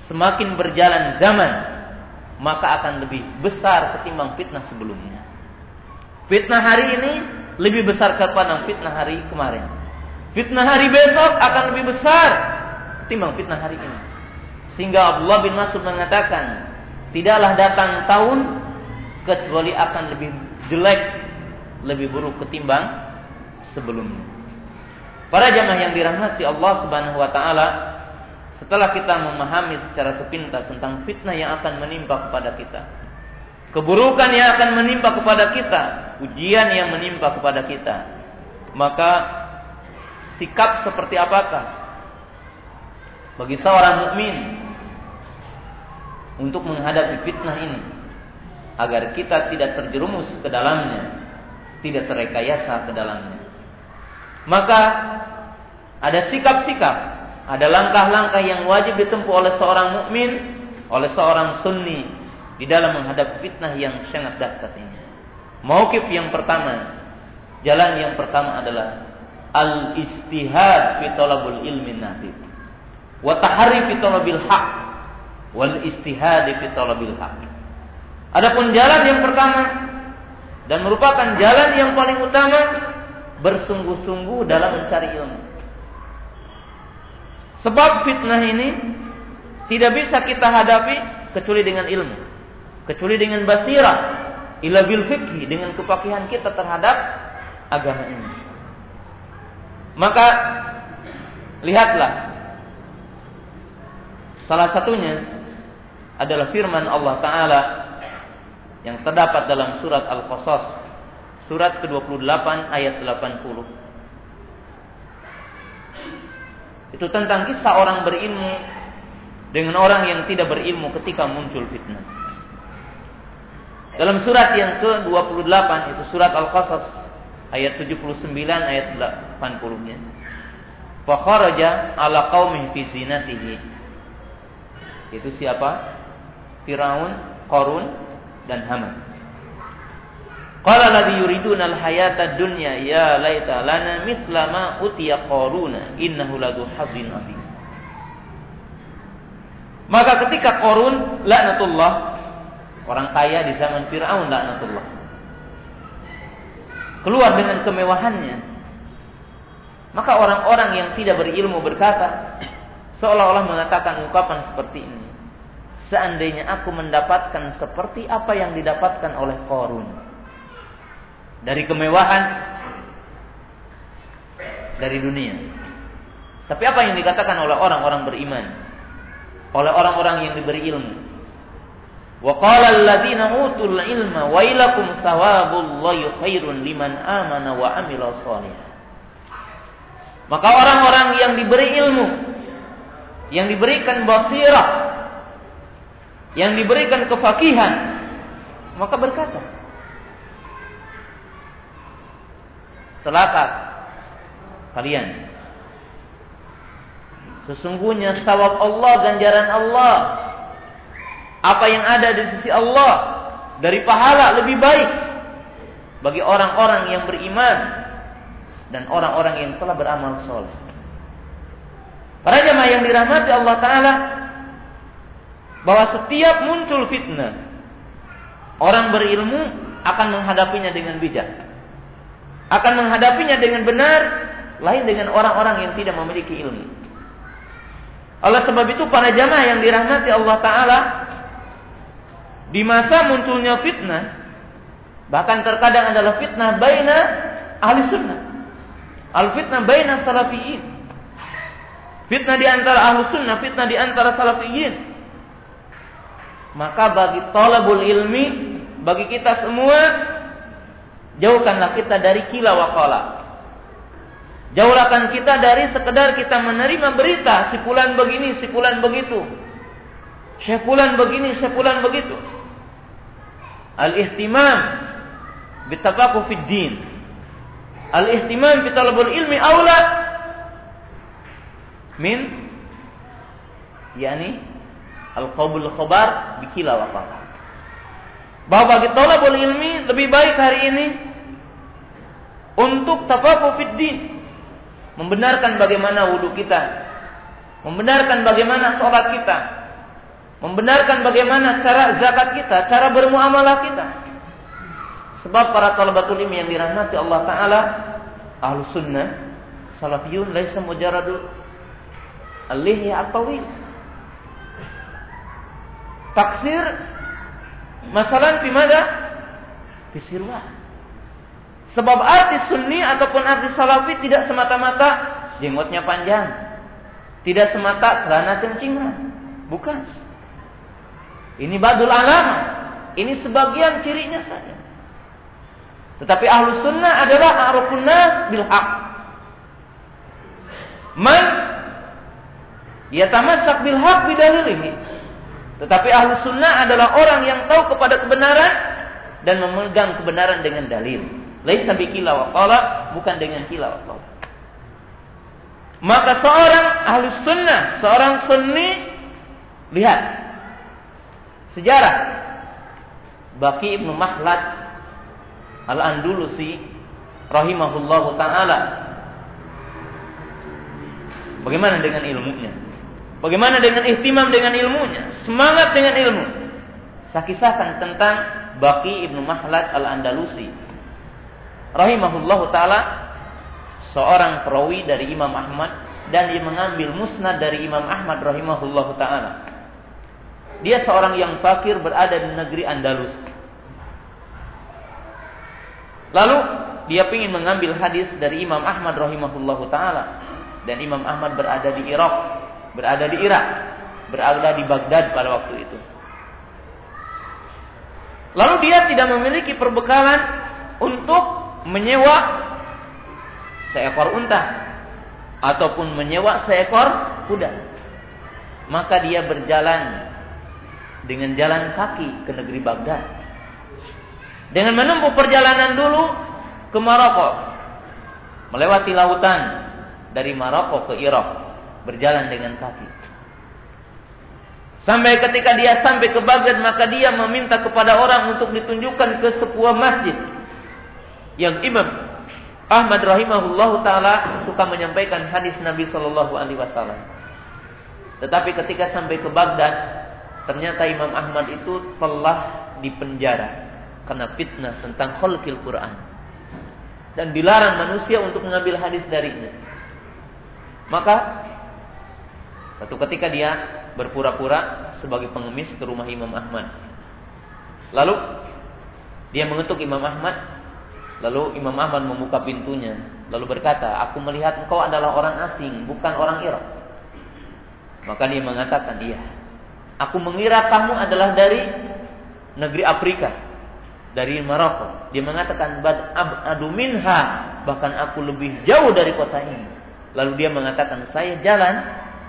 semakin berjalan zaman, maka akan lebih besar ketimbang fitnah sebelumnya. Fitnah hari ini lebih besar kepada fitnah hari kemarin. Fitnah hari besok akan lebih besar timbang fitnah hari ini. Sehingga Abdullah bin Mas'ud mengatakan, tidaklah datang tahun kecuali akan lebih jelek, lebih buruk ketimbang sebelumnya. Para jamaah yang dirahmati Allah Subhanahu wa taala, setelah kita memahami secara sepintas tentang fitnah yang akan menimpa kepada kita, keburukan yang akan menimpa kepada kita, ujian yang menimpa kepada kita, maka sikap seperti apakah bagi seorang mukmin untuk menghadapi fitnah ini agar kita tidak terjerumus ke dalamnya, tidak terekayasa ke dalamnya. Maka ada sikap-sikap, ada langkah-langkah yang wajib ditempuh oleh seorang mukmin, oleh seorang sunni di dalam menghadapi fitnah yang sangat dahsyat ini. Mauqif yang pertama, jalan yang pertama adalah al-istihad fi talabul ilmi nafi. Wa tahari fi wal istihad fi talabil haq. Adapun jalan yang pertama dan merupakan jalan yang paling utama bersungguh-sungguh dalam mencari ilmu. Sebab fitnah ini tidak bisa kita hadapi kecuali dengan ilmu, kecuali dengan basirah, ila bil fikhi dengan kepakihan kita terhadap agama ini. Maka lihatlah salah satunya adalah firman Allah taala yang terdapat dalam surat Al-Qasas surat ke-28 ayat 80. Itu tentang kisah orang berilmu dengan orang yang tidak berilmu ketika muncul fitnah. Dalam surat yang ke-28 itu surat Al-Qasas ayat 79 ayat 80-nya. Fa kharaja ala qaumi fi. Itu siapa? Firaun, Qarun dan Haman. Qala ladzi yuriduna al-hayata dunya ya laita lana mithla ma utiya qaruna innahu ladu hazin. Maka ketika Qarun laknatullah orang kaya di zaman Firaun laknatullah keluar dengan kemewahannya maka orang-orang yang tidak berilmu berkata seolah-olah mengatakan ungkapan seperti ini seandainya aku mendapatkan seperti apa yang didapatkan oleh Qarun dari kemewahan dari dunia. Tapi apa yang dikatakan oleh orang-orang beriman? Oleh orang-orang yang diberi ilmu. Wa qala alladziina utul ilma wailakum thawabullahi khairun liman amana wa amila shalih. Maka orang-orang yang diberi ilmu, yang diberikan basirah, yang diberikan kefakihan, maka berkata, celaka kalian. Sesungguhnya sawab Allah ganjaran Allah apa yang ada di sisi Allah dari pahala lebih baik bagi orang-orang yang beriman dan orang-orang yang telah beramal soleh. Para jemaah yang dirahmati Allah Taala bahwa setiap muncul fitnah orang berilmu akan menghadapinya dengan bijak akan menghadapinya dengan benar lain dengan orang-orang yang tidak memiliki ilmu. Oleh sebab itu para jamaah yang dirahmati Allah taala di masa munculnya fitnah bahkan terkadang adalah fitnah baina ahli sunnah. Al fitnah baina salafiyin. Fitnah di antara ahli sunnah, fitnah di antara salafiyin. Maka bagi talabul ilmi, bagi kita semua Jauhkanlah kita dari kila wakala. Jauhkan kita dari sekedar kita menerima berita si pulan begini, si pulan begitu. Sepulan begini, sepulan begitu. Al-ihtimam bitafaqu fid din. Al-ihtimam bi talabul ilmi aula min yakni al-qabul khabar bi kila wakala bahwa bagi tolabul ilmi lebih baik hari ini untuk tafakuh fiddin membenarkan bagaimana wudhu kita. Membenarkan bagaimana sholat kita. Membenarkan bagaimana cara zakat kita cara bermuamalah kita. Sebab para talabatul ilmi yang dirahmati Allah Ta'ala ahlu sunnah salafiyun laisa mujaradu alihya at-tawil taksir Masalah di mana? Di sirwa. Sebab arti sunni ataupun arti salafi tidak semata-mata jenggotnya panjang. Tidak semata celana kencingan. Bukan. Ini badul alama. Ini sebagian cirinya saja. Tetapi ahlu sunnah adalah arafun nas bil haq. Man yatamassak bil haq bidalilihi. Tetapi ahlu sunnah adalah orang yang tahu kepada kebenaran dan memegang kebenaran dengan dalil. Laisa bikila wa qala, bukan dengan kila wa. Maka seorang ahli sunnah, seorang sunni, lihat sejarah Baki ibnu Mahlad al-Andulusi rahimahullahu taala. Bagaimana dengan ilmunya? Bagaimana dengan ihtimam dengan ilmunya? Semangat dengan ilmu. Saya kisahkan tentang Baki ibnu Mahlad al-Andalusi rahimahullahu taala seorang perawi dari Imam Ahmad dan dia mengambil musnad dari Imam Ahmad rahimahullahu taala. Dia seorang yang fakir berada di negeri Andalus. Lalu dia ingin mengambil hadis dari Imam Ahmad rahimahullahu taala dan Imam Ahmad berada di Irak, berada di Irak, berada di Baghdad pada waktu itu. Lalu dia tidak memiliki perbekalan untuk menyewa seekor unta ataupun menyewa seekor kuda. Maka dia berjalan dengan jalan kaki ke negeri Baghdad. Dengan menempuh perjalanan dulu ke Maroko. Melewati lautan dari Maroko ke Irak. Berjalan dengan kaki. Sampai ketika dia sampai ke Baghdad maka dia meminta kepada orang untuk ditunjukkan ke sebuah masjid yang imam Ahmad rahimahullah taala suka menyampaikan hadis Nabi Shallallahu alaihi wasallam. Tetapi ketika sampai ke Baghdad, ternyata Imam Ahmad itu telah dipenjara karena fitnah tentang khalqil Quran. Dan dilarang manusia untuk mengambil hadis darinya. Maka satu ketika dia berpura-pura sebagai pengemis ke rumah Imam Ahmad. Lalu dia mengetuk Imam Ahmad Lalu Imam Ahmad membuka pintunya, lalu berkata, "Aku melihat engkau adalah orang asing, bukan orang Irak." Maka dia mengatakan, "Iya. Aku mengira kamu adalah dari negeri Afrika, dari Maroko." Dia mengatakan, "Bad adu minha, bahkan aku lebih jauh dari kota ini." Lalu dia mengatakan, "Saya jalan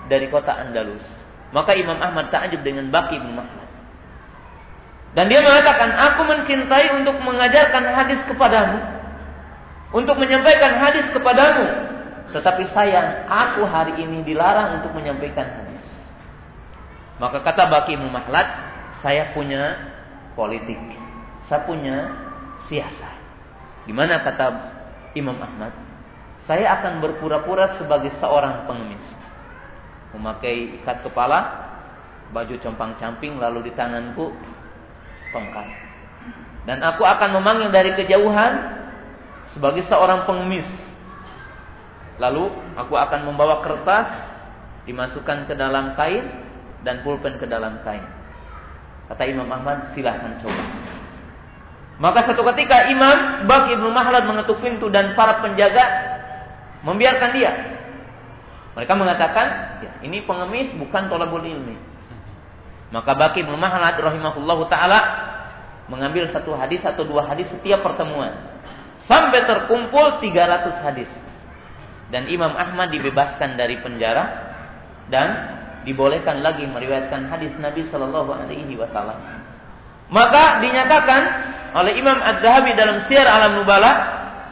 dari kota Andalus." Maka Imam Ahmad takjub dengan Baki bin Mahmud. Dan dia mengatakan, aku mencintai untuk mengajarkan hadis kepadamu. Untuk menyampaikan hadis kepadamu. Tetapi sayang, aku hari ini dilarang untuk menyampaikan hadis. Maka kata Baki Muhammad, saya punya politik. Saya punya siasat. Gimana kata Imam Ahmad? Saya akan berpura-pura sebagai seorang pengemis. Memakai ikat kepala, baju compang-camping, lalu di tanganku tongkat. Dan aku akan memanggil dari kejauhan sebagai seorang pengemis. Lalu aku akan membawa kertas dimasukkan ke dalam kain dan pulpen ke dalam kain. Kata Imam Ahmad, silahkan coba. Maka satu ketika Imam Bak Ibnu Mahlad mengetuk pintu dan para penjaga membiarkan dia. Mereka mengatakan, ya, ini pengemis bukan tolabul ilmi. Maka Baki bin Mahlad rahimahullahu taala mengambil satu hadis atau dua hadis setiap pertemuan sampai terkumpul 300 hadis. Dan Imam Ahmad dibebaskan dari penjara dan dibolehkan lagi meriwayatkan hadis Nabi Shallallahu alaihi wasallam. Maka dinyatakan oleh Imam Az-Zahabi dalam Syiar Alam Nubala,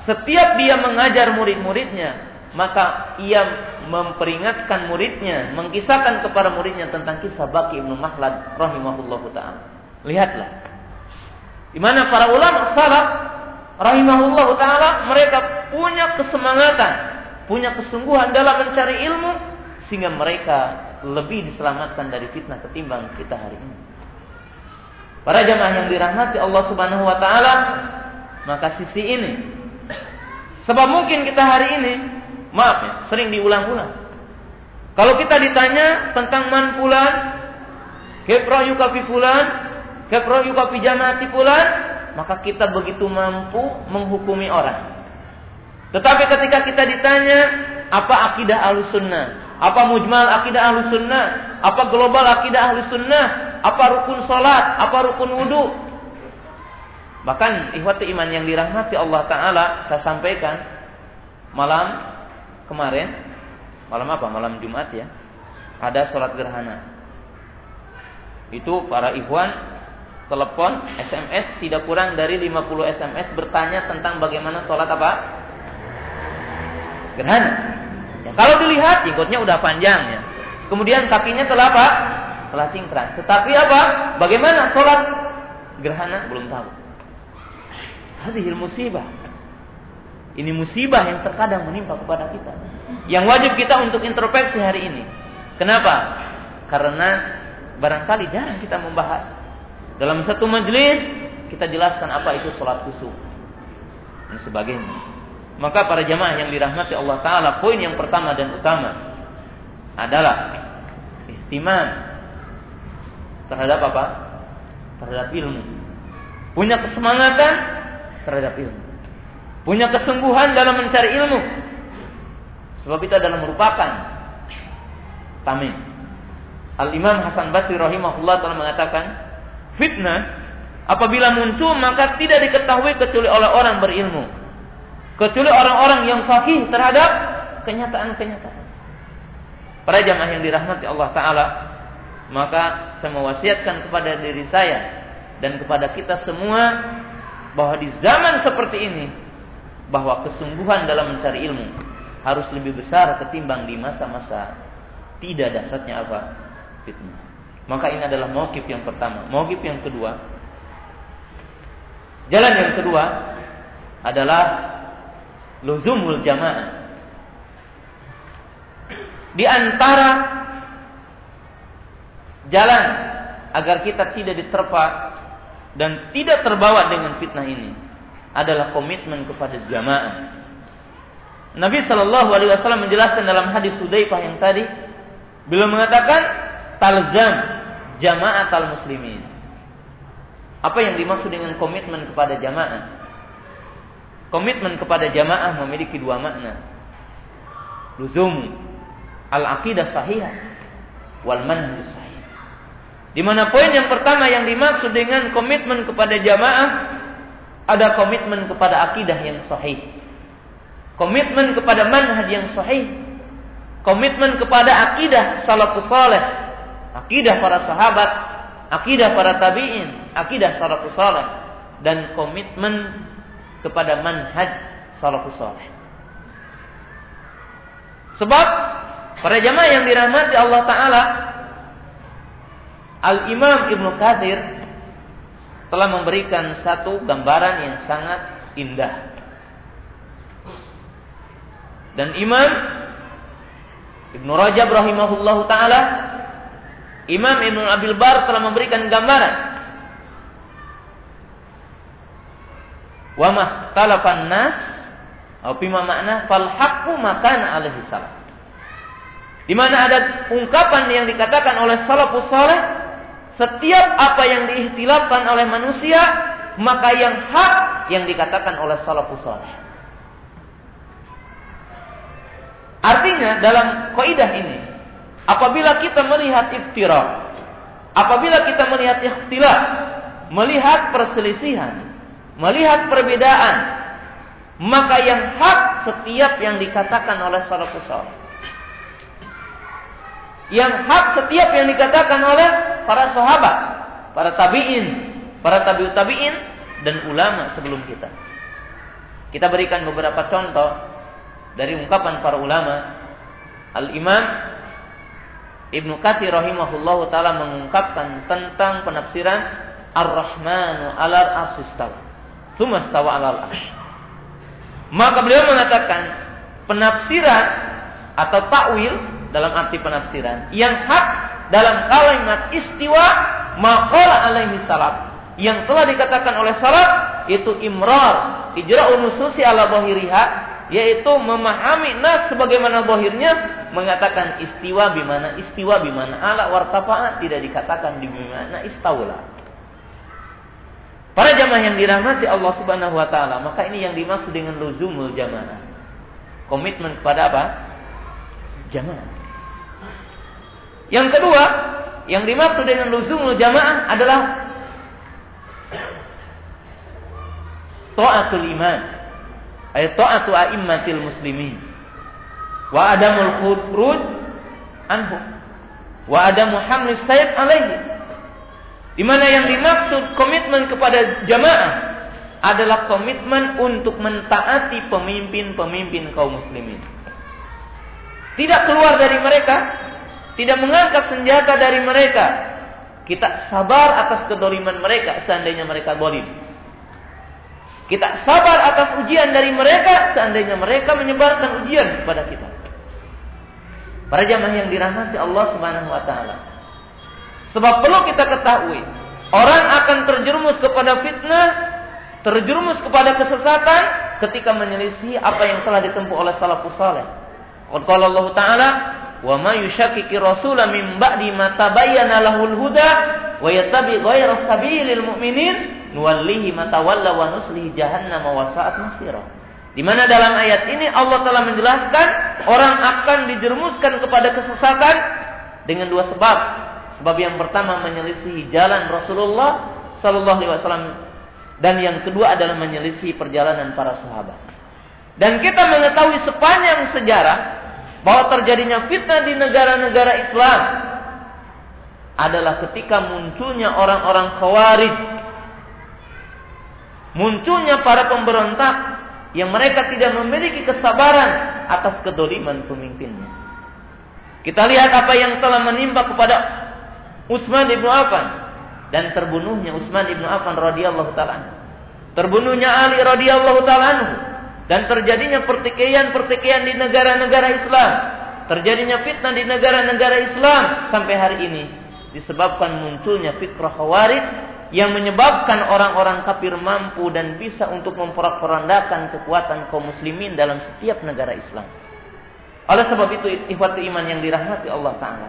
setiap dia mengajar murid-muridnya, maka ia memperingatkan muridnya, mengkisahkan kepada muridnya tentang kisah Baki Ibnu Mahlad rahimahullah taala. Lihatlah. Di mana para ulama salaf rahimahullah taala mereka punya kesemangatan, punya kesungguhan dalam mencari ilmu sehingga mereka lebih diselamatkan dari fitnah ketimbang kita hari ini. Para jamaah yang dirahmati Allah Subhanahu wa taala, maka sisi ini sebab mungkin kita hari ini Maaf ya, sering diulang-ulang. Kalau kita ditanya tentang man pulan, kepro yukafi pulan, kepro yukafi jamati pulan, maka kita begitu mampu menghukumi orang. Tetapi ketika kita ditanya apa akidah alusunnah, apa mujmal akidah ahlu sunnah, apa global akidah ahlu sunnah, apa rukun salat, apa rukun wudhu. Bahkan ihwati iman yang dirahmati Allah Ta'ala, saya sampaikan malam kemarin, malam apa? Malam Jumat ya. Ada sholat gerhana. Itu para ikhwan telepon, SMS tidak kurang dari 50 SMS bertanya tentang bagaimana sholat apa? Gerhana. Ya, kalau dilihat jenggotnya udah panjang ya. Kemudian kakinya telah apa? Telah cingkrang. Tetapi apa? Bagaimana sholat gerhana? Belum tahu. Hadihil musibah. Ini musibah yang terkadang menimpa kepada kita. Yang wajib kita untuk introspeksi hari ini. Kenapa? Karena barangkali jarang kita membahas. Dalam satu majelis kita jelaskan apa itu sholat khusyuk dan sebagainya. Maka para jamaah yang dirahmati Allah Taala, poin yang pertama dan utama adalah ihtimam terhadap apa? Terhadap ilmu. Punya kesemangatan terhadap ilmu. Punya kesungguhan dalam mencari ilmu. Sebab itu adalah merupakan tamim Al-Imam Hasan Basri rahimahullah telah mengatakan, fitnah apabila muncul maka tidak diketahui kecuali oleh orang berilmu. Kecuali orang-orang yang fakih terhadap kenyataan-kenyataan. Para jamaah yang dirahmati Allah Ta'ala, maka saya mewasiatkan kepada diri saya dan kepada kita semua bahwa di zaman seperti ini bahwa kesungguhan dalam mencari ilmu harus lebih besar ketimbang di masa-masa tidak dasarnya apa fitnah. Maka ini adalah mauqif yang pertama. Mauqif yang kedua, jalan yang kedua adalah luzumul jamaah. Di antara jalan agar kita tidak diterpa dan tidak terbawa dengan fitnah ini adalah komitmen kepada jamaah. Nabi Shallallahu Alaihi Wasallam menjelaskan dalam hadis Hudzaifah yang tadi, beliau mengatakan talzam jamaah al muslimin. Apa yang dimaksud dengan komitmen kepada jamaah? Komitmen kepada jamaah memiliki dua makna. Luzum al-aqidah sahihah wal manhaj sahih. Di mana poin yang pertama yang dimaksud dengan komitmen kepada jamaah ada komitmen kepada akidah yang sahih. Komitmen kepada manhaj yang sahih. Komitmen kepada akidah salafus saleh akidah para sahabat, akidah para tabi'in, akidah salafus saleh dan komitmen kepada manhaj salafus saleh. Sebab para jamaah yang dirahmati Allah taala Al-Imam Ibnu Katsir telah memberikan satu gambaran yang sangat indah. Dan Imam Ibnu Rajab rahimahullahu taala Imam Ibn Abil Bar telah memberikan gambaran. Wa talafan nas atau makna fal haqqu makana alaihi salam. Di mana ada ungkapan yang dikatakan oleh salafus saleh, setiap apa yang diihtilafkan oleh manusia, maka yang hak yang dikatakan oleh salafus saleh. Artinya dalam kaidah ini Apabila kita melihat iftiraq, apabila kita melihat ikhtilaf, melihat perselisihan, melihat perbedaan, maka yang hak setiap yang dikatakan oleh salafus saleh. Yang hak setiap yang dikatakan oleh para sahabat, para tabi'in, para tabi'ut tabi'in dan ulama sebelum kita. Kita berikan beberapa contoh dari ungkapan para ulama. Al-Imam Ibnu Katsir rahimahullahu taala mengungkapkan tentang penafsiran Ar-Rahmanu 'alal arsyistawa. Tsumma stawa 'alal arsy. Maka beliau mengatakan penafsiran atau takwil dalam arti penafsiran. Yang hak dalam kalimat istiwa maqala alaihi salam. Yang telah dikatakan oleh salaf itu imrar ijra'un nususi ala bahiriha yaitu memahami nas sebagaimana bohirnya mengatakan istiwa bimana istiwa bimana. Ala wartafaat tidak dikatakan di bimana istaula para jamaah yang dirahmati Allah Subhanahu wa taala maka ini yang dimaksud dengan luzumul jamaah. Komitmen kepada apa? Jamaah Yang kedua, yang dimaksud dengan luzumul jamaah adalah taatul iman. Ayat taatu a'immatil muslimin. Wa adamul khuruj anhu. Wa adamu hamlis sayyid alaihi. Di mana yang dimaksud komitmen kepada jamaah adalah komitmen untuk mentaati pemimpin-pemimpin kaum muslimin. Tidak keluar dari mereka, tidak mengangkat senjata dari mereka. Kita sabar atas kedoliman mereka seandainya mereka dolim. Kita sabar atas ujian dari mereka seandainya mereka menyebarkan ujian kepada kita. Para jamaah yang dirahmati Allah Subhanahu wa taala. Sebab perlu kita ketahui, orang akan terjerumus kepada fitnah, terjerumus kepada kesesatan ketika menyelisih apa yang telah ditempuh oleh salafus saleh. Allah taala, wa rasula min ba'di ma tabayyana lahul huda wa yattabi ghayra sabilil mu'minin nuwallihi ma tawalla wa nuslihi jahannam wa sa'at masira. Di mana dalam ayat ini Allah telah menjelaskan orang akan dijerumuskan kepada kesesatan dengan dua sebab. Sebab yang pertama menyelisihi jalan Rasulullah Sallallahu Alaihi Wasallam dan yang kedua adalah menyelisihi perjalanan para sahabat. Dan kita mengetahui sepanjang sejarah bahwa terjadinya fitnah di negara-negara Islam adalah ketika munculnya orang-orang khawarij munculnya para pemberontak yang mereka tidak memiliki kesabaran atas kedoliman pemimpinnya. Kita lihat apa yang telah menimpa kepada Utsman ibnu Affan dan terbunuhnya Utsman ibnu Affan radhiyallahu taala. Terbunuhnya Ali radhiyallahu taala dan terjadinya pertikaian-pertikaian di negara-negara Islam, terjadinya fitnah di negara-negara Islam sampai hari ini disebabkan munculnya fitrah khawarij yang menyebabkan orang-orang kafir mampu dan bisa untuk memperandakan kekuatan kaum muslimin dalam setiap negara Islam. Oleh sebab itu ikhwati iman yang dirahmati Allah taala.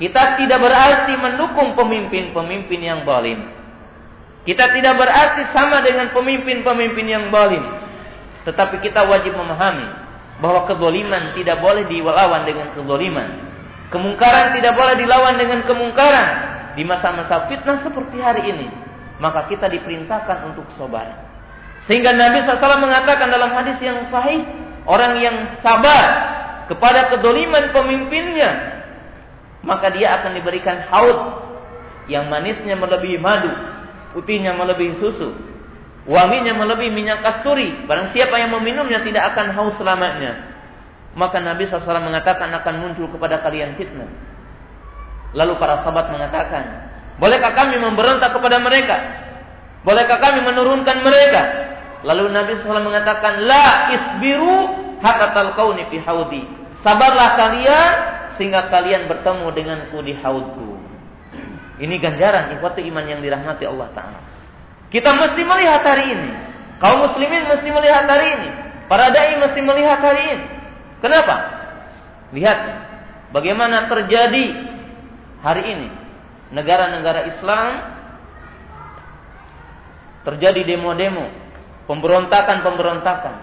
Kita tidak berarti mendukung pemimpin-pemimpin yang balim. Kita tidak berarti sama dengan pemimpin-pemimpin yang balim. Tetapi kita wajib memahami bahwa kezoliman tidak boleh dilawan dengan kezoliman. Kemungkaran tidak boleh dilawan dengan kemungkaran. Di masa-masa fitnah seperti hari ini, maka kita diperintahkan untuk sabar. Sehingga Nabi SAW mengatakan dalam hadis yang sahih, orang yang sabar kepada kedoliman pemimpinnya, maka dia akan diberikan haud yang manisnya melebihi madu, putihnya melebihi susu, wanginya melebihi minyak kasturi. Barang siapa yang meminumnya tidak akan haus selamanya. Maka Nabi SAW mengatakan akan muncul kepada kalian fitnah. Lalu para sahabat mengatakan, bolehkah kami memberontak kepada mereka? Bolehkah kami menurunkan mereka? Lalu Nabi SAW mengatakan, La isbiru hakatal kauni fi haudi. Sabarlah kalian sehingga kalian bertemu denganku di haudku. Ini ganjaran ikhwati iman yang dirahmati Allah Ta'ala. Kita mesti melihat hari ini. Kaum muslimin mesti melihat hari ini. Para dai mesti melihat hari ini. Kenapa? Lihat bagaimana terjadi hari ini negara-negara Islam terjadi demo-demo, pemberontakan-pemberontakan.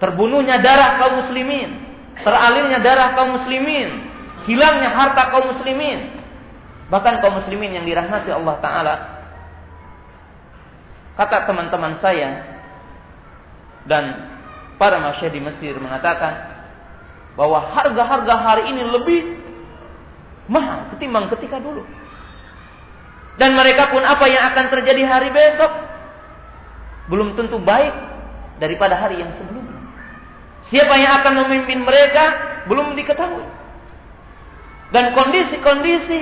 Terbunuhnya darah kaum muslimin, teralirnya darah kaum muslimin, hilangnya harta kaum muslimin. Bahkan kaum muslimin yang dirahmati Allah taala Kata teman-teman saya dan para masyarakat di Mesir mengatakan bahwa harga-harga hari ini lebih mahal ketimbang ketika dulu. Dan mereka pun apa yang akan terjadi hari besok belum tentu baik daripada hari yang sebelumnya. Siapa yang akan memimpin mereka belum diketahui. Dan kondisi-kondisi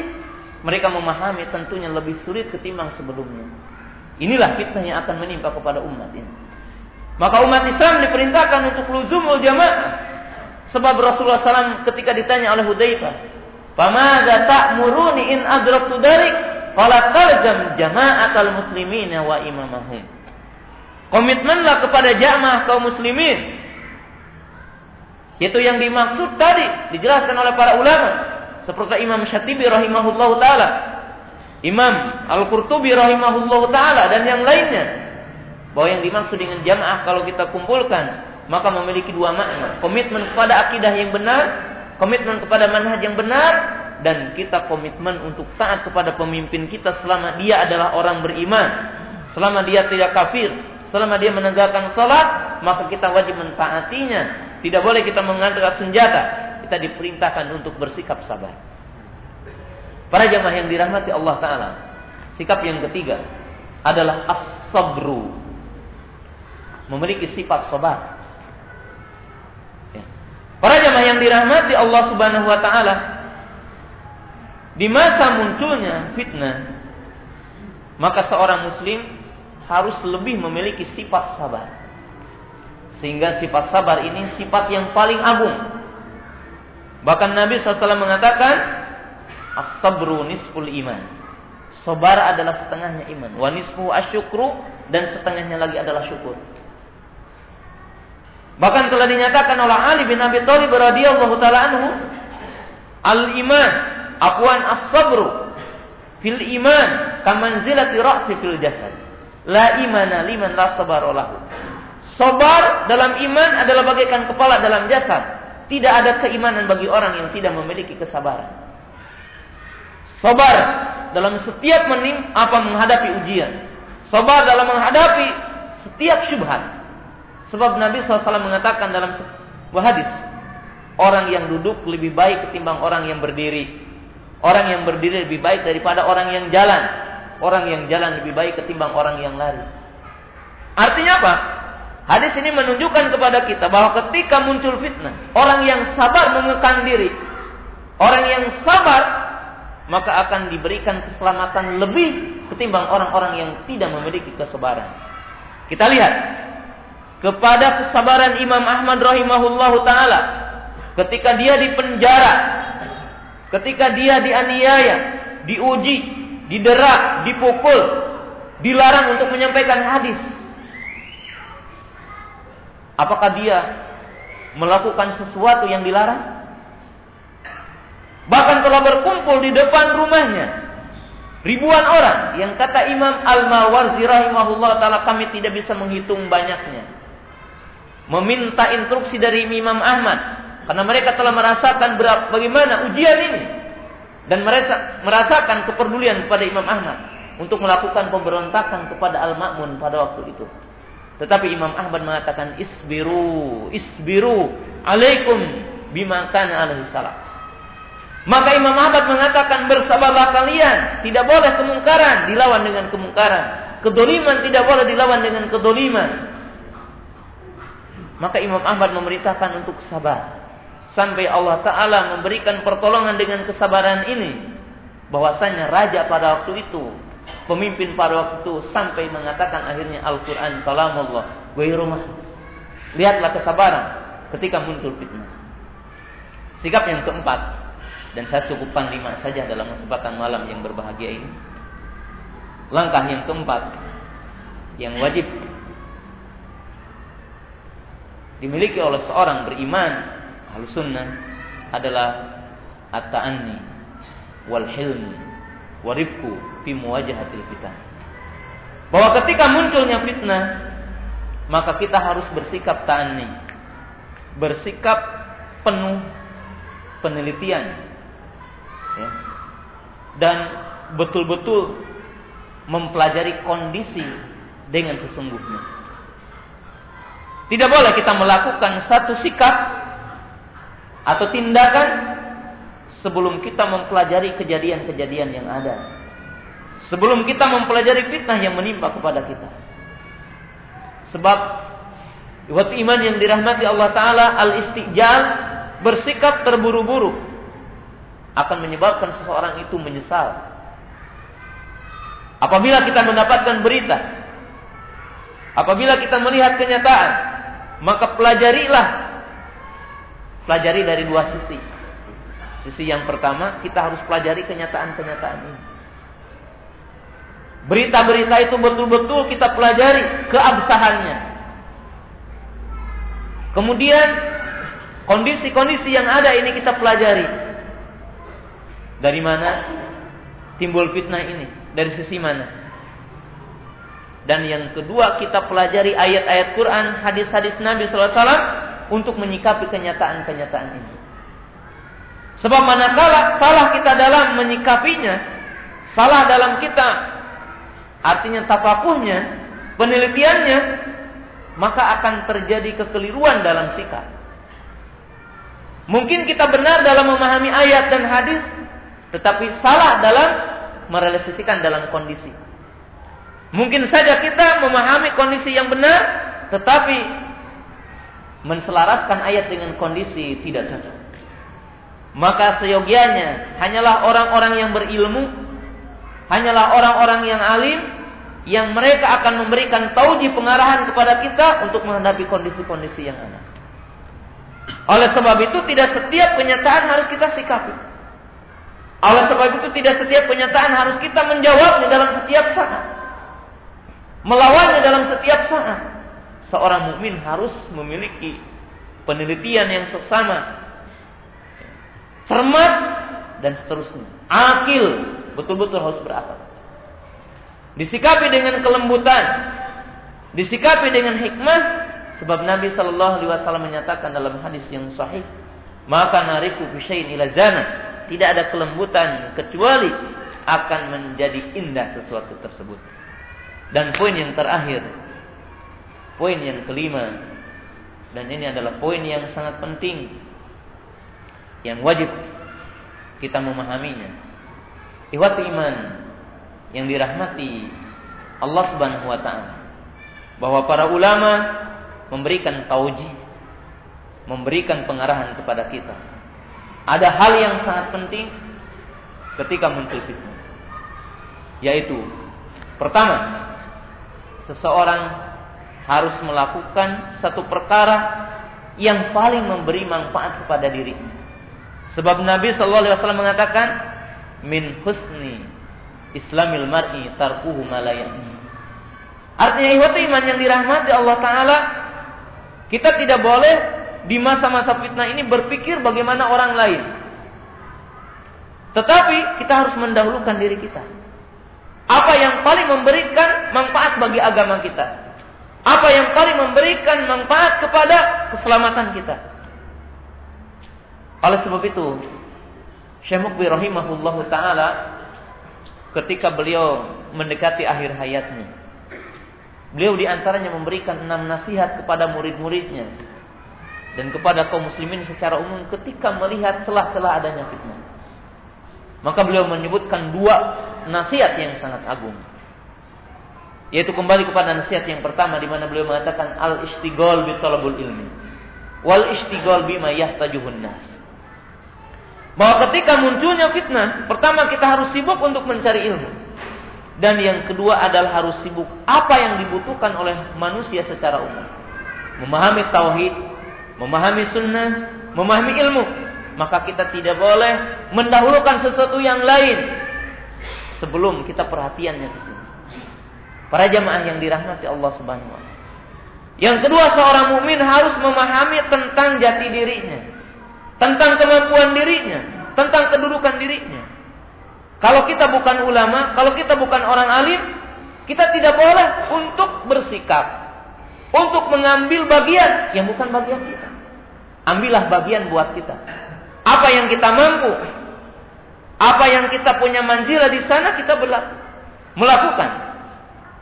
mereka memahami tentunya lebih sulit ketimbang sebelumnya. Inilah fitnah yang akan menimpa kepada umat ini. Maka umat Islam diperintahkan untuk luzumul jamaah. Sebab Rasulullah SAW ketika ditanya oleh Hudzaifah, "Famada ta'muruni in adraktu darik?" Qala talzam jama'atal muslimin wa imamahum. Komitmenlah kepada jamaah kaum muslimin. Itu yang dimaksud tadi dijelaskan oleh para ulama seperti Imam Syatibi rahimahullahu taala Imam Al-Qurtubi rahimahullah taala dan yang lainnya bahwa yang dimaksud dengan jamaah kalau kita kumpulkan maka memiliki dua makna komitmen kepada akidah yang benar komitmen kepada manhaj yang benar dan kita komitmen untuk taat kepada pemimpin kita selama dia adalah orang beriman, selama dia tidak kafir, selama dia menegakkan salat, maka kita wajib mentaatinya. Tidak boleh kita mengangkat senjata. Kita diperintahkan untuk bersikap sabar. Para jamaah yang dirahmati Allah Ta'ala. Sikap yang ketiga adalah as-sabru. Memiliki sifat sabar. Ya. Para jamaah yang dirahmati Allah Subhanahu wa taala di masa munculnya fitnah maka seorang muslim harus lebih memiliki sifat sabar. Sehingga sifat sabar ini sifat yang paling agung. Bahkan Nabi SAW mengatakan, As-sabru nisful iman. Sabar adalah setengahnya iman. Wa nisfu asyukru dan setengahnya lagi adalah syukur. Bahkan telah dinyatakan oleh Ali bin Abi Thalib radhiyallahu taala anhu, al-iman, afwan as-sabru fil iman kamanzilati ra'si fil jasad. La imana liman la sabara lahu. Sabar dalam iman adalah bagaikan kepala dalam jasad. Tidak ada keimanan bagi orang yang tidak memiliki kesabaran. Sabar dalam setiap menim apa menghadapi ujian. Sabar dalam menghadapi setiap syubhat. Sebab Nabi SAW mengatakan dalam sebuah hadis, orang yang duduk lebih baik ketimbang orang yang berdiri. Orang yang berdiri lebih baik daripada orang yang jalan. Orang yang jalan lebih baik ketimbang orang yang lari. Artinya apa? Hadis ini menunjukkan kepada kita bahwa ketika muncul fitnah, orang yang sabar mengekang diri, orang yang sabar maka akan diberikan keselamatan lebih ketimbang orang-orang yang tidak memiliki kesabaran. Kita lihat kepada kesabaran Imam Ahmad rahimahullahu taala ketika dia di penjara, ketika dia dianiaya, diuji, didera, dipukul, dilarang untuk menyampaikan hadis Apakah dia melakukan sesuatu yang dilarang? Bahkan telah berkumpul di depan rumahnya ribuan orang yang kata Imam Al-Mawarzi rahimahullah taala kami tidak bisa menghitung banyaknya. Meminta instruksi dari Imam Ahmad karena mereka telah merasakan bagaimana ujian ini dan mereka merasakan kepedulian kepada Imam Ahmad untuk melakukan pemberontakan kepada Al-Ma'mun pada waktu itu. Tetapi Imam Ahmad mengatakan isbiru, isbiru alaikum bima kana alaihi salam. Maka Imam Ahmad mengatakan bersabarlah kalian, tidak boleh kemungkaran dilawan dengan kemungkaran. Kedoliman tidak boleh dilawan dengan kedoliman. Maka Imam Ahmad memerintahkan untuk sabar. Sampai Allah Ta'ala memberikan pertolongan dengan kesabaran ini. Bahwasanya raja pada waktu itu pemimpin pada waktu itu sampai mengatakan akhirnya Al-Quran kalamullah rumah lihatlah kesabaran ketika muncul fitnah sikap yang keempat dan saya cukupkan lima saja dalam kesempatan malam yang berbahagia ini langkah yang keempat yang wajib dimiliki oleh seorang beriman ahlu sunnah adalah at-ta'anni wal hilmi warifku fi muwajahatil fitnah. Bahwa ketika munculnya fitnah, maka kita harus bersikap ta'ani. Bersikap penuh penelitian. Dan betul-betul mempelajari kondisi dengan sesungguhnya. Tidak boleh kita melakukan satu sikap atau tindakan sebelum kita mempelajari kejadian-kejadian yang ada. Sebelum kita mempelajari fitnah yang menimpa kepada kita. Sebab Iwat iman yang dirahmati Allah Ta'ala Al-istijal Bersikap terburu-buru Akan menyebabkan seseorang itu menyesal Apabila kita mendapatkan berita Apabila kita melihat kenyataan Maka pelajarilah Pelajari dari dua sisi Sisi yang pertama Kita harus pelajari kenyataan-kenyataan ini Berita-berita itu betul-betul kita pelajari keabsahannya. Kemudian kondisi-kondisi yang ada ini kita pelajari. Dari mana timbul fitnah ini? Dari sisi mana? Dan yang kedua kita pelajari ayat-ayat Quran, hadis-hadis Nabi SAW untuk menyikapi kenyataan-kenyataan ini. Sebab manakala salah kita dalam menyikapinya, salah dalam kita artinya tapakuhnya, penelitiannya, maka akan terjadi kekeliruan dalam sikap. Mungkin kita benar dalam memahami ayat dan hadis, tetapi salah dalam merealisasikan dalam kondisi. Mungkin saja kita memahami kondisi yang benar, tetapi menselaraskan ayat dengan kondisi tidak cocok. Maka seyogianya hanyalah orang-orang yang berilmu, hanyalah orang-orang yang alim, yang mereka akan memberikan tauji pengarahan kepada kita untuk menghadapi kondisi-kondisi yang ada. Oleh sebab itu tidak setiap kenyataan harus kita sikapi. Oleh sebab itu tidak setiap kenyataan harus kita menjawabnya dalam setiap saat. Melawannya dalam setiap saat. Seorang mukmin harus memiliki penelitian yang seksama, cermat dan seterusnya. Akil betul-betul harus berakal. Disikapi dengan kelembutan, disikapi dengan hikmah, sebab Nabi Shallallahu Alaihi Wasallam menyatakan dalam hadis yang sahih, maka nariku bisain ila zana. Tidak ada kelembutan kecuali akan menjadi indah sesuatu tersebut. Dan poin yang terakhir, poin yang kelima, dan ini adalah poin yang sangat penting yang wajib kita memahaminya. Iwat iman yang dirahmati Allah Subhanahu wa taala bahwa para ulama memberikan tauji, memberikan pengarahan kepada kita. Ada hal yang sangat penting ketika muncul fitnah. Yaitu pertama, seseorang harus melakukan satu perkara yang paling memberi manfaat kepada dirinya. Sebab Nabi Shallallahu Alaihi Wasallam mengatakan, min husni Islamil mar'i tarkuhu malayani. Artinya ihwati iman yang dirahmati Allah Taala, kita tidak boleh di masa-masa fitnah ini berpikir bagaimana orang lain. Tetapi kita harus mendahulukan diri kita. Apa yang paling memberikan manfaat bagi agama kita? Apa yang paling memberikan manfaat kepada keselamatan kita? Oleh sebab itu, Syekh Mukbir rahimahullahu taala ketika beliau mendekati akhir hayatnya, beliau di antaranya memberikan enam nasihat kepada murid-muridnya dan kepada kaum muslimin secara umum ketika melihat celah-celah adanya fitnah. Maka beliau menyebutkan dua nasihat yang sangat agung. Yaitu kembali kepada nasihat yang pertama di mana beliau mengatakan al istighol bi talabul ilmi wal istighol bima yahtajuhun nas. Bahwa ketika munculnya fitnah, pertama kita harus sibuk untuk mencari ilmu. Dan yang kedua adalah harus sibuk apa yang dibutuhkan oleh manusia secara umum. Memahami tauhid, memahami sunnah, memahami ilmu. Maka kita tidak boleh mendahulukan sesuatu yang lain sebelum kita perhatiannya ke sini. Para jamaah yang dirahmati Allah Subhanahu wa Yang kedua, seorang mukmin harus memahami tentang jati dirinya, tentang kemampuan dirinya, tentang kedudukan dirinya. Kalau kita bukan ulama, kalau kita bukan orang alim, kita tidak boleh untuk bersikap, untuk mengambil bagian yang bukan bagian kita. Ambillah bagian buat kita. Apa yang kita mampu, apa yang kita punya manzila di sana kita berlaku, melakukan.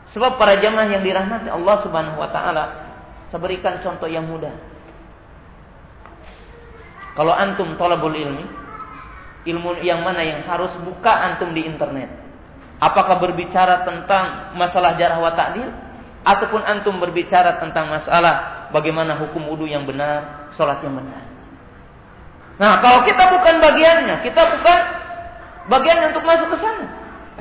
Sebab para jamaah yang dirahmati Allah Subhanahu wa taala, saya berikan contoh yang mudah. Kalau antum tolabul ilmi, ilmu yang mana yang harus buka antum di internet? Apakah berbicara tentang masalah jarah wa ta'dil ataupun antum berbicara tentang masalah bagaimana hukum wudhu yang benar, sholat yang benar. Nah, kalau kita bukan bagiannya, kita bukan bagian untuk masuk ke sana.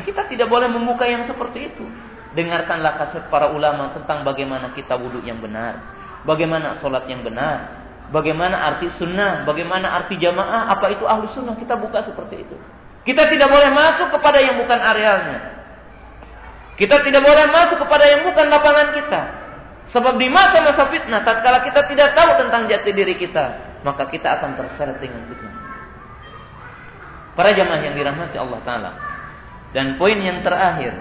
Kita tidak boleh membuka yang seperti itu. Dengarkanlah kaset para ulama tentang bagaimana kita wudhu yang benar. Bagaimana sholat yang benar. Bagaimana arti sunnah. Bagaimana arti jamaah. Apa itu ahlu sunnah. Kita buka seperti itu. Kita tidak boleh masuk kepada yang bukan arealnya. Kita tidak boleh masuk kepada yang bukan lapangan kita. Sebab di masa-masa fitnah, tatkala kita tidak tahu tentang jati diri kita, maka kita akan terseret dengan fitnah. Para jamaah yang dirahmati Allah Ta'ala. Dan poin yang terakhir.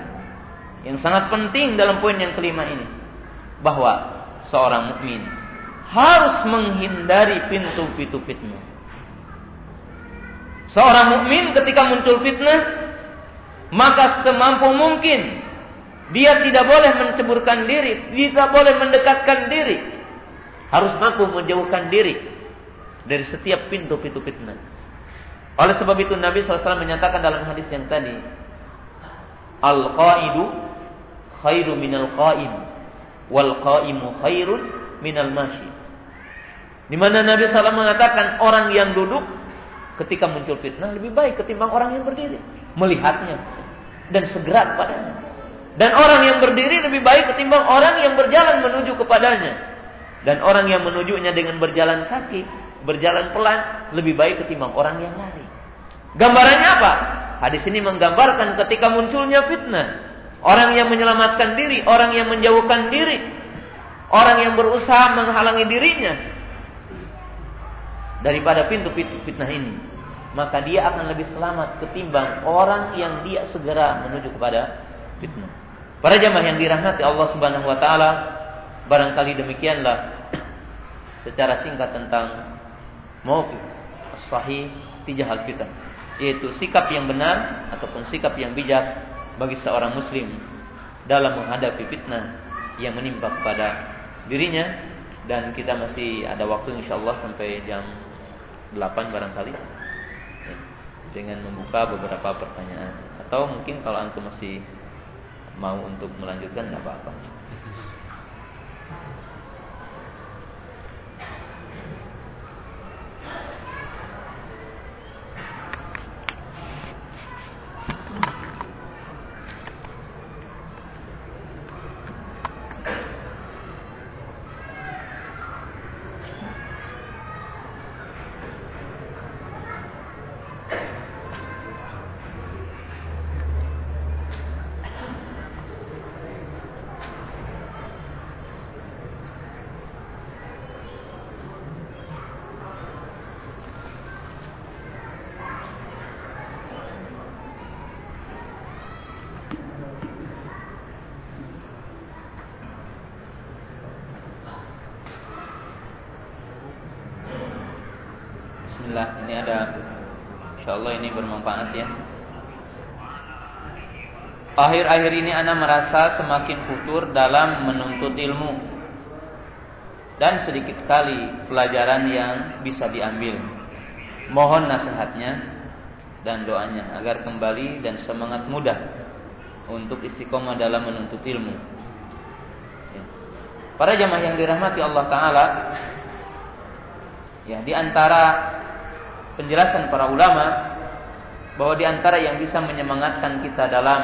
Yang sangat penting dalam poin yang kelima ini. Bahwa seorang mukmin harus menghindari pintu-pintu fitnah. Seorang mukmin ketika muncul fitnah, maka semampu mungkin dia tidak boleh menceburkan diri, tidak boleh mendekatkan diri. Harus mampu menjauhkan diri dari setiap pintu-pintu fitnah. Oleh sebab itu Nabi SAW menyatakan dalam hadis yang tadi, Al-qaidu khairu minal qaim, wal qaimu khairun minal mashi. Di mana Nabi SAW mengatakan orang yang duduk ketika muncul fitnah lebih baik ketimbang orang yang berdiri. Melihatnya dan segera kepadanya. Dan orang yang berdiri lebih baik ketimbang orang yang berjalan menuju kepadanya. Dan orang yang menujunya dengan berjalan kaki, berjalan pelan, lebih baik ketimbang orang yang lari. Gambarannya apa? Hadis ini menggambarkan ketika munculnya fitnah. Orang yang menyelamatkan diri, orang yang menjauhkan diri, orang yang berusaha menghalangi dirinya daripada pintu-pintu fitnah ini, maka dia akan lebih selamat ketimbang orang yang dia segera menuju kepada fitnah. Para jamaah yang dirahmati Allah Subhanahu wa taala, barangkali demikianlah secara singkat tentang mauqif sahih tijah al-fitan, yaitu sikap yang benar ataupun sikap yang bijak bagi seorang muslim dalam menghadapi fitnah yang menimpa kepada dirinya. Dan kita masih ada waktu insyaallah sampai jam 8 barangkali. Dengan membuka beberapa pertanyaan. Atau mungkin kalau antum masih mau untuk melanjutkan tidak apa-apa. Bismillah, ini ada Insya Allah ini bermanfaat ya. Akhir-akhir ini Anda merasa semakin futur dalam menuntut ilmu. Dan sedikit kali pelajaran yang bisa diambil. Mohon nasihatnya dan doanya Agar kembali dan semangat mudah Untuk istiqomah dalam menuntut ilmu. Ya. Para jamaah yang dirahmati Allah Ta'ala Ya, di antara penjelasan para ulama bahwa di antara yang bisa menyemangatkan kita dalam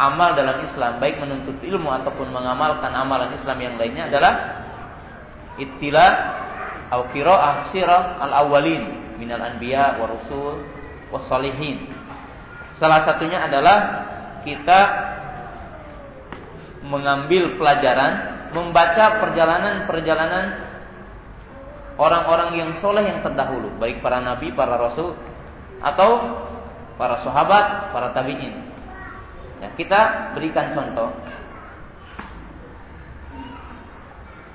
amal dalam Islam, baik menuntut ilmu ataupun mengamalkan amalan Islam yang lainnya adalah ittila atau qiraah sirah al-awwalin minal anbiya wa rusul was salihin. Salah satunya adalah kita mengambil pelajaran, membaca perjalanan-perjalanan orang-orang yang soleh yang terdahulu, baik para nabi, para rasul, atau para sahabat, para tabiin. Ya, kita berikan contoh.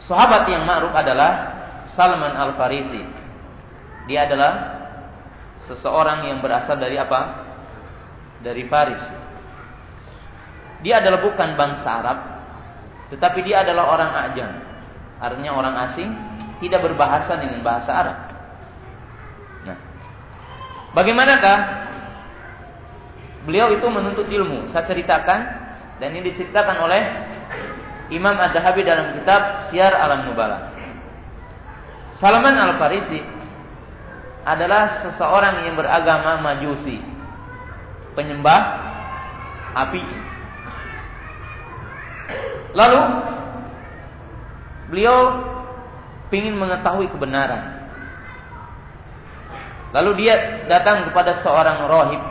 Sahabat yang ma'ruf adalah Salman Al-Farisi. Dia adalah seseorang yang berasal dari apa? Dari Faris. Dia adalah bukan bangsa Arab, tetapi dia adalah orang ajam. Artinya orang asing tidak berbahasa dengan bahasa Arab. Bagaimanakah beliau itu menuntut ilmu? Saya ceritakan dan ini diceritakan oleh Imam Ad-Dahabi dalam kitab Syiar Alam Nubala. Salman Al-Farisi adalah seseorang yang beragama Majusi, penyembah api. Lalu beliau ingin mengetahui kebenaran. Lalu dia datang kepada seorang rohib.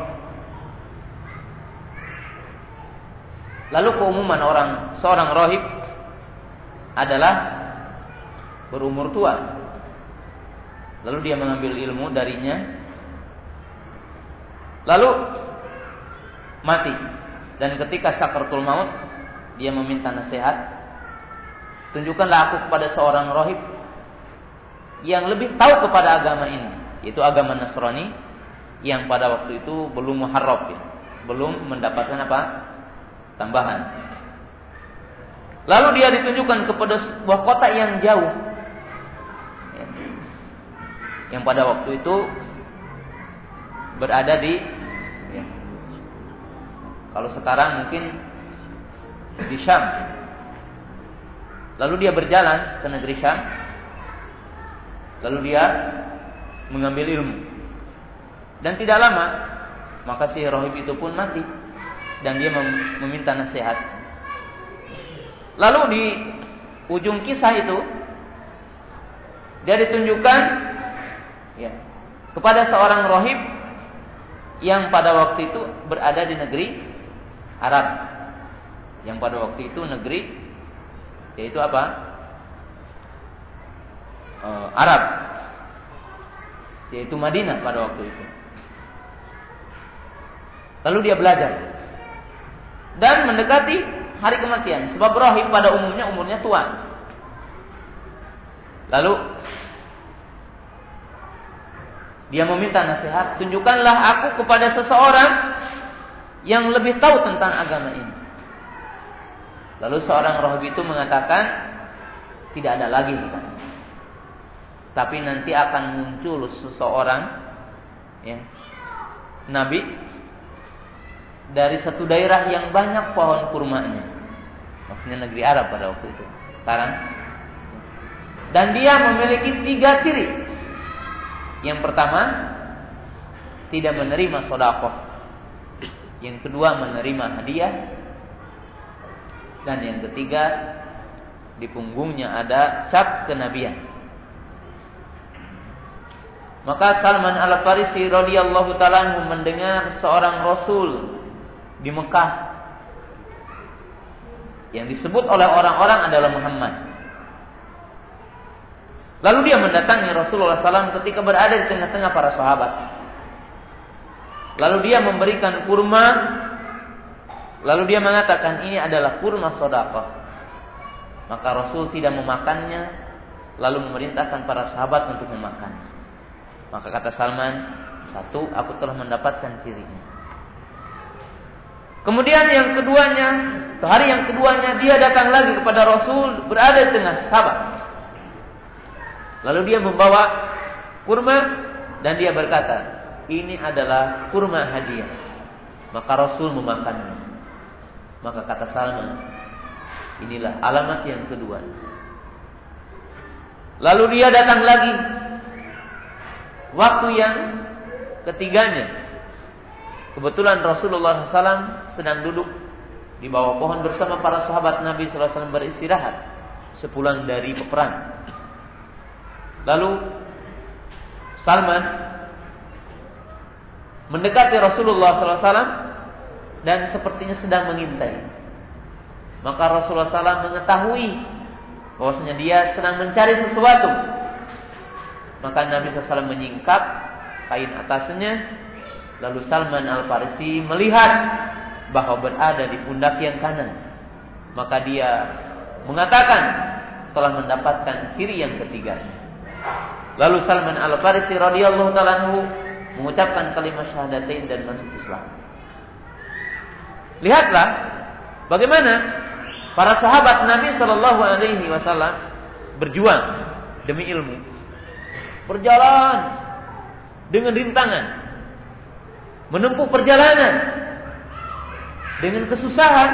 Lalu keumuman orang seorang rohib adalah berumur tua. Lalu dia mengambil ilmu darinya. Lalu mati. Dan ketika sakaratul maut, dia meminta nasihat. Tunjukkanlah aku kepada seorang rohib yang lebih tahu kepada agama ini, yaitu agama Nasrani, yang pada waktu itu belum muharrab ya, belum mendapatkan apa? tambahan. Lalu dia ditunjukkan kepada sebuah kota yang jauh. Ya. Yang pada waktu itu berada di ya, kalau sekarang mungkin di Syam. Lalu dia berjalan ke negeri Syam. Lalu dia mengambil ilmu. Dan tidak lama, maka si rohib itu pun mati. Dan dia meminta nasihat. Lalu di ujung kisah itu, dia ditunjukkan ya, kepada seorang rohib yang pada waktu itu berada di negeri Arab. Yang pada waktu itu negeri yaitu apa? E, Arab. Yaitu Madinah pada waktu itu. Lalu dia belajar dan mendekati hari kematian. Sebab rohim pada umumnya umurnya tua. Lalu dia meminta nasihat, tunjukkanlah aku kepada seseorang yang lebih tahu tentang agama ini. Lalu seorang roh itu mengatakan, tidak ada lagi kita. Tapi nanti akan muncul seseorang, ya, nabi dari satu daerah yang banyak pohon kurmanya. Maksudnya negeri Arab pada waktu itu. Sekarang. Dan dia memiliki tiga ciri. Yang pertama, tidak menerima sodakoh. Yang kedua, menerima hadiah. Dan yang ketiga, di punggungnya ada cap kenabian. Maka Salman Al Farisi radhiyallahu taala mendengar seorang rasul di Mekah yang disebut oleh orang-orang adalah Muhammad. Lalu dia mendatangi Rasulullah SAW ketika berada di tengah-tengah para sahabat. Lalu dia memberikan kurma. Lalu dia mengatakan ini adalah kurma sodako. Maka Rasul tidak memakannya. Lalu memerintahkan para sahabat untuk memakannya. Maka kata Salman, satu, aku telah mendapatkan cirinya. Kemudian yang keduanya, hari yang keduanya dia datang lagi kepada Rasul berada di tengah sahabat. Lalu dia membawa kurma dan dia berkata, ini adalah kurma hadiah. Maka Rasul memakannya. Maka kata Salman, inilah alamat yang kedua. Lalu dia datang lagi. Waktu yang ketiganya. Kebetulan Rasulullah SAW sedang duduk di bawah pohon bersama para sahabat Nabi SAW beristirahat sepulang dari peperangan. Lalu Salman mendekati Rasulullah SAW dan sepertinya sedang mengintai. Maka Rasulullah SAW mengetahui bahwasanya dia sedang mencari sesuatu. Maka Nabi SAW menyingkap kain atasnya. Lalu Salman Al Farisi melihat bahwa berada di pundak yang kanan. Maka dia mengatakan telah mendapatkan ciri yang ketiga. Lalu Salman Al Farisi radhiyallahu taala mengucapkan kalimat syahadatain dan masuk Islam. Lihatlah bagaimana para sahabat Nabi Shallallahu Alaihi Wasallam berjuang demi ilmu, berjalan dengan rintangan, menempuh perjalanan dengan kesusahan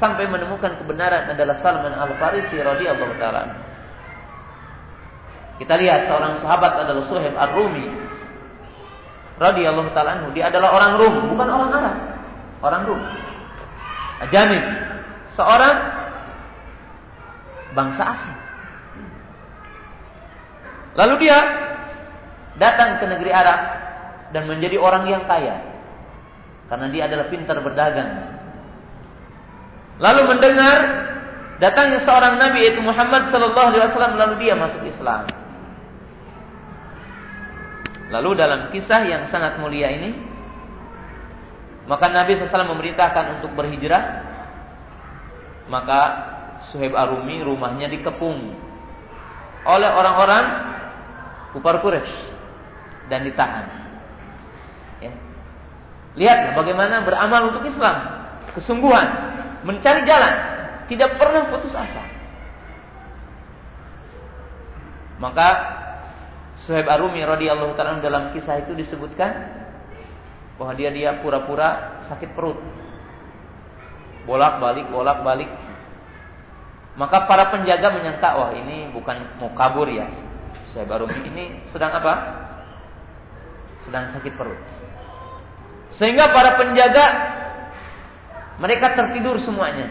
sampai menemukan kebenaran adalah Salman Al Farisi radhiyallahu taala. Kita lihat seorang sahabat adalah Suhaib Ar-Rumi. Radhiyallahu taala dia adalah orang Rum, bukan orang Arab. Orang Rum. Ajanib. Seorang bangsa asing. Lalu dia datang ke negeri Arab dan menjadi orang yang kaya. Karena dia adalah pintar berdagang. Lalu mendengar datangnya seorang nabi yaitu Muhammad sallallahu alaihi wasallam lalu dia masuk Islam. Lalu dalam kisah yang sangat mulia ini, maka Nabi SAW memerintahkan untuk berhijrah. Maka Suhaib Arumi rumahnya dikepung oleh orang-orang kufar Quraisy dan ditahan. Lihatlah bagaimana beramal untuk Islam. Kesungguhan. Mencari jalan. Tidak pernah putus asa. Maka Suhaib Arumi radhiyallahu taala dalam kisah itu disebutkan bahwa dia dia pura-pura sakit perut. Bolak-balik, bolak-balik. Maka para penjaga menyangka, wah ini bukan mau kabur ya. Suhaib Arumi ini sedang apa? Sedang sakit perut. Sehingga para penjaga mereka tertidur semuanya.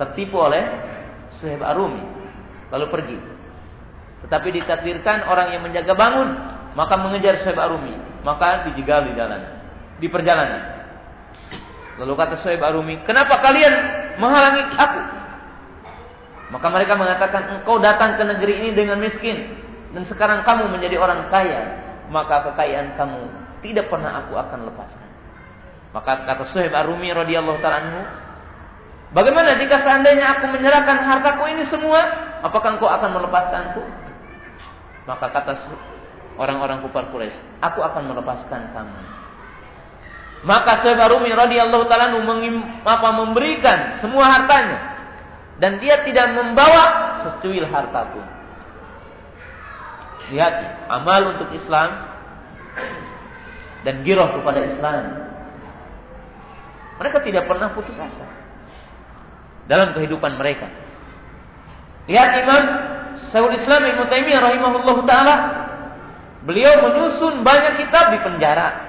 Tertipu oleh Suhaib Arumi. Lalu pergi. Tetapi ditakdirkan orang yang menjaga bangun, maka mengejar Suhaib Arumi, maka dijegal di jalan, di perjalanan. Lalu kata Suhaib Arumi, "Kenapa kalian menghalangi aku?" Maka mereka mengatakan, "Engkau datang ke negeri ini dengan miskin dan sekarang kamu menjadi orang kaya, maka kekayaan kamu tidak pernah aku akan lepaskan." Maka kata Suhaib Arumi radhiyallahu taala Bagaimana jika seandainya aku menyerahkan hartaku ini semua, apakah engkau akan melepaskanku? Maka kata orang-orang kufar Quraisy, aku akan melepaskan kamu. Maka Syaibarumi radhiyallahu taala memberikan semua hartanya dan dia tidak membawa secuil harta pun. Lihat amal untuk Islam dan giroh kepada Islam. Mereka tidak pernah putus asa dalam kehidupan mereka. Lihat Imam Syekhul Islam Ibnu Taimiyah rahimahullahu taala beliau menyusun banyak kitab di penjara.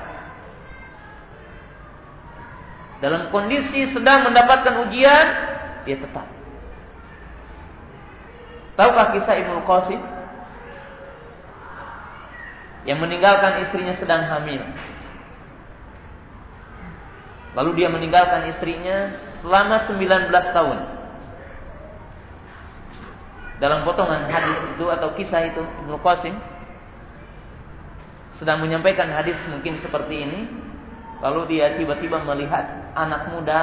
Dalam kondisi sedang mendapatkan ujian, dia tetap. Tahukah kisah Ibnu Qasim? Yang meninggalkan istrinya sedang hamil. Lalu dia meninggalkan istrinya selama 19 tahun dalam potongan hadis itu atau kisah itu Ibnu Qasim sedang menyampaikan hadis mungkin seperti ini lalu dia tiba-tiba melihat anak muda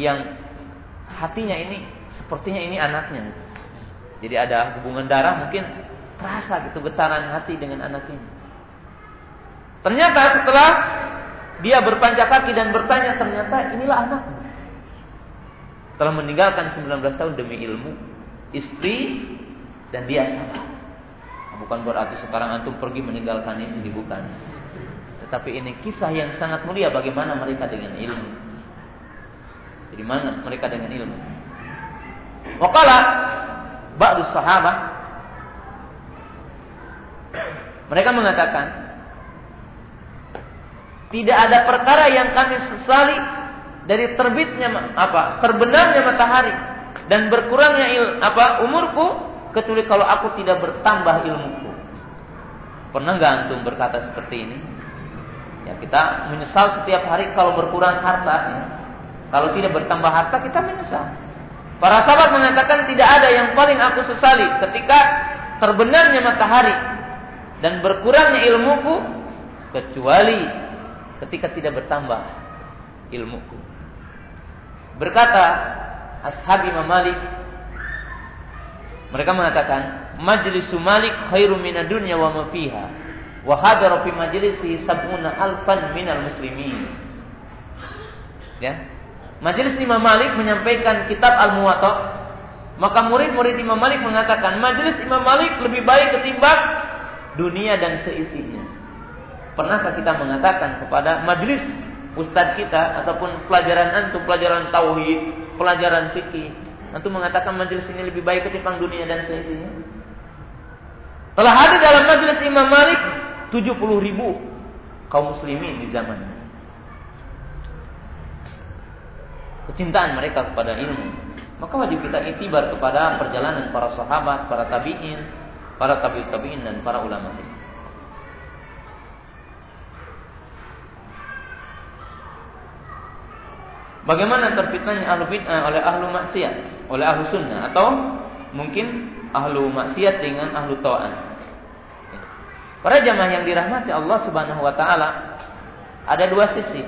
yang hatinya ini sepertinya ini anaknya jadi ada hubungan darah mungkin terasa gitu getaran hati dengan anak ini ternyata setelah dia berpanjat kaki dan bertanya ternyata inilah anaknya telah meninggalkan 19 tahun demi ilmu istri dan dia sama. Bukan berarti sekarang antum pergi meninggalkan istri, bukan. Tetapi ini kisah yang sangat mulia bagaimana mereka dengan ilmu. Jadi mana mereka dengan ilmu. Wakala ba'du sahabat mereka mengatakan tidak ada perkara yang kami sesali dari terbitnya apa terbenamnya matahari dan berkurangnya il, apa umurku kecuali kalau aku tidak bertambah ilmuku. Pernah nggak antum berkata seperti ini? Ya kita menyesal setiap hari kalau berkurang harta. Ya. Kalau tidak bertambah harta kita menyesal. Para sahabat mengatakan tidak ada yang paling aku sesali ketika terbenamnya matahari dan berkurangnya ilmuku kecuali ketika tidak bertambah ilmuku. Berkata ashab Imam Malik mereka mengatakan majlis Malik khairu minad wa ma fiha wa hadara fi majlisi sab'una alfan minal muslimin ya Majelis Imam Malik menyampaikan kitab Al-Muwatta maka murid-murid Imam Malik mengatakan majelis Imam Malik lebih baik ketimbang dunia dan seisinya. Pernahkah kita mengatakan kepada majelis ustadz kita ataupun pelajaran antum pelajaran tauhid pelajaran fikih. Nanti mengatakan majelis ini lebih baik ketimbang dunia dan seisinya. Telah hadir dalam majelis Imam Malik 70 ribu kaum muslimin di zaman ini. Kecintaan mereka kepada ilmu. Maka wajib kita itibar kepada perjalanan para sahabat, para tabi'in, para tabi'ut tabi'in dan para ulama. Bagaimana terfitnahnya ahlu bid'ah oleh ahlu maksiat, oleh ahlu sunnah atau mungkin ahlu maksiat dengan ahlu ta'an. Para jamaah yang dirahmati Allah Subhanahu wa taala ada dua sisi.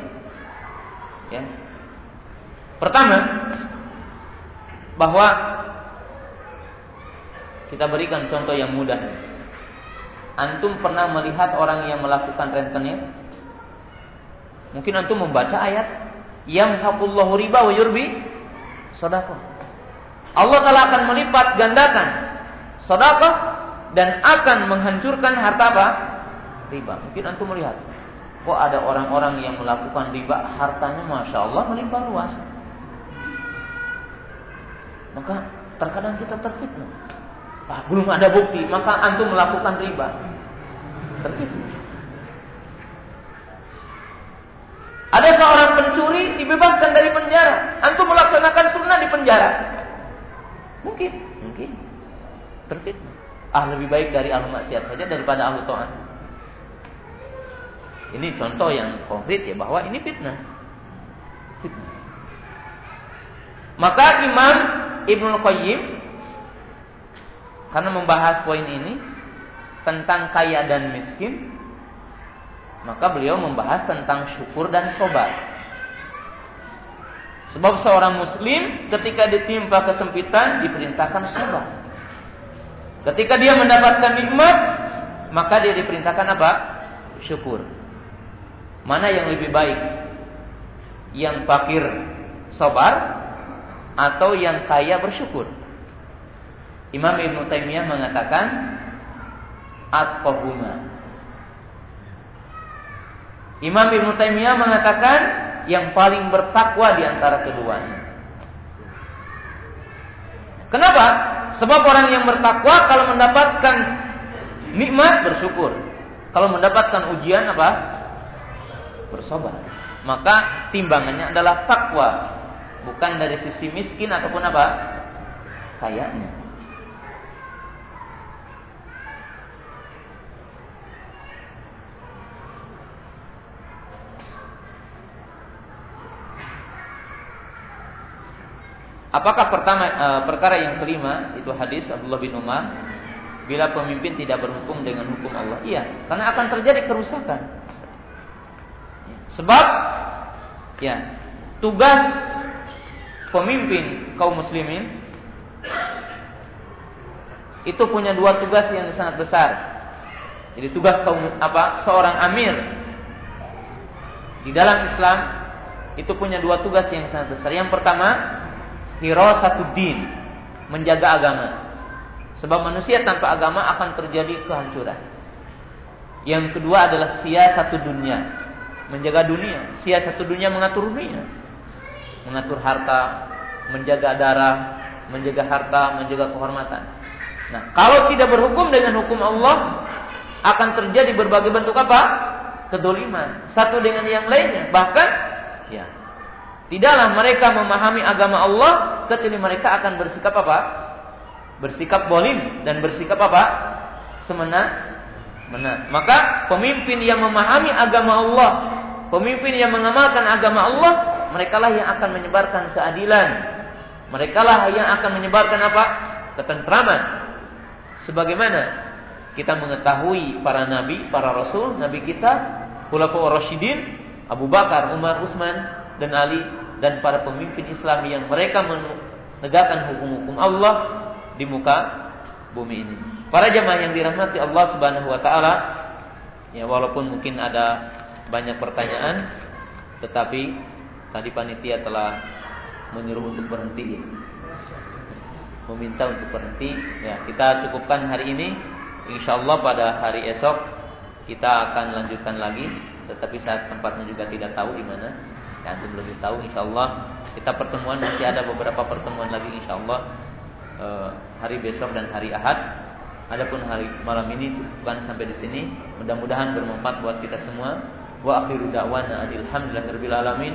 Ya. Pertama, bahwa kita berikan contoh yang mudah. Antum pernah melihat orang yang melakukan rentenir? Mungkin antum membaca ayat yang hakullahu riba wa yurbi sedekah. Allah Taala akan melipat gandakan sedekah dan akan menghancurkan harta apa? Riba. Mungkin antum melihat, kok ada orang-orang yang melakukan riba hartanya masya Allah melimpah luas. Maka terkadang kita terfitnah. Ah, belum ada bukti, maka antum melakukan riba. Terfitnah. Ada seorang pencuri dibebaskan dari penjara. Antum melaksanakan sunnah di penjara. Mungkin, mungkin. Terfitnah. Ah lebih baik dari ahlu maksiat saja daripada ahlu ta'at. Ini contoh yang konkret ya bahwa ini fitnah. Fitnah. Maka Imam Ibnu Qayyim karena membahas poin ini tentang kaya dan miskin, maka beliau membahas tentang syukur dan sobat. Sebab seorang muslim ketika ditimpa kesempitan diperintahkan sobat. Ketika dia mendapatkan nikmat, maka dia diperintahkan apa? Syukur. Mana yang lebih baik? Yang fakir sobar atau yang kaya bersyukur? Imam Ibn Taimiyah mengatakan at-qahuma Imam Ibn Taimiyah mengatakan yang paling bertakwa di antara keduanya. Kenapa? Sebab orang yang bertakwa kalau mendapatkan nikmat bersyukur. Kalau mendapatkan ujian apa? Bersobat. Maka timbangannya adalah takwa, bukan dari sisi miskin ataupun apa? Kayaknya. Apakah pertama e, perkara yang kelima itu hadis Abdullah bin Umar bila pemimpin tidak berhukum dengan hukum Allah? Iya, karena akan terjadi kerusakan. Sebab ya, tugas pemimpin kaum muslimin itu punya dua tugas yang sangat besar. Jadi tugas kaum apa? Seorang amir di dalam Islam itu punya dua tugas yang sangat besar. Yang pertama, din menjaga agama. Sebab manusia tanpa agama akan terjadi kehancuran. Yang kedua adalah satu dunia, menjaga dunia. satu dunia mengatur dunia, mengatur harta, menjaga darah, menjaga harta, menjaga kehormatan. Nah, kalau tidak berhukum dengan hukum Allah, akan terjadi berbagai bentuk apa? Kedoliman. Satu dengan yang lainnya. Bahkan, ya, Tidaklah mereka memahami agama Allah kecuali mereka akan bersikap apa? Bersikap bolim dan bersikap apa? Semena mena. Maka pemimpin yang memahami agama Allah, pemimpin yang mengamalkan agama Allah, mereka lah yang akan menyebarkan keadilan. Mereka lah yang akan menyebarkan apa? Ketentraman. Sebagaimana kita mengetahui para nabi, para rasul, nabi kita, Khulafaur Rasyidin, Abu Bakar, Umar, Utsman, dan Ali dan para pemimpin Islam yang mereka menegakkan hukum-hukum Allah di muka bumi ini. Para jemaah yang dirahmati Allah Subhanahu wa taala, ya walaupun mungkin ada banyak pertanyaan tetapi tadi panitia telah menyuruh untuk berhenti. Meminta untuk berhenti. Ya, kita cukupkan hari ini. Insya Allah pada hari esok kita akan lanjutkan lagi, tetapi saat tempatnya juga tidak tahu di mana yang antum lebih tahu insyaallah kita pertemuan masih ada beberapa pertemuan lagi insyaallah eh, hari besok dan hari Ahad Adapun hari malam ini cukupkan sampai di sini. Mudah-mudahan bermanfaat buat kita semua. Wa akhiru da'wana alhamdulillahirabbil alamin.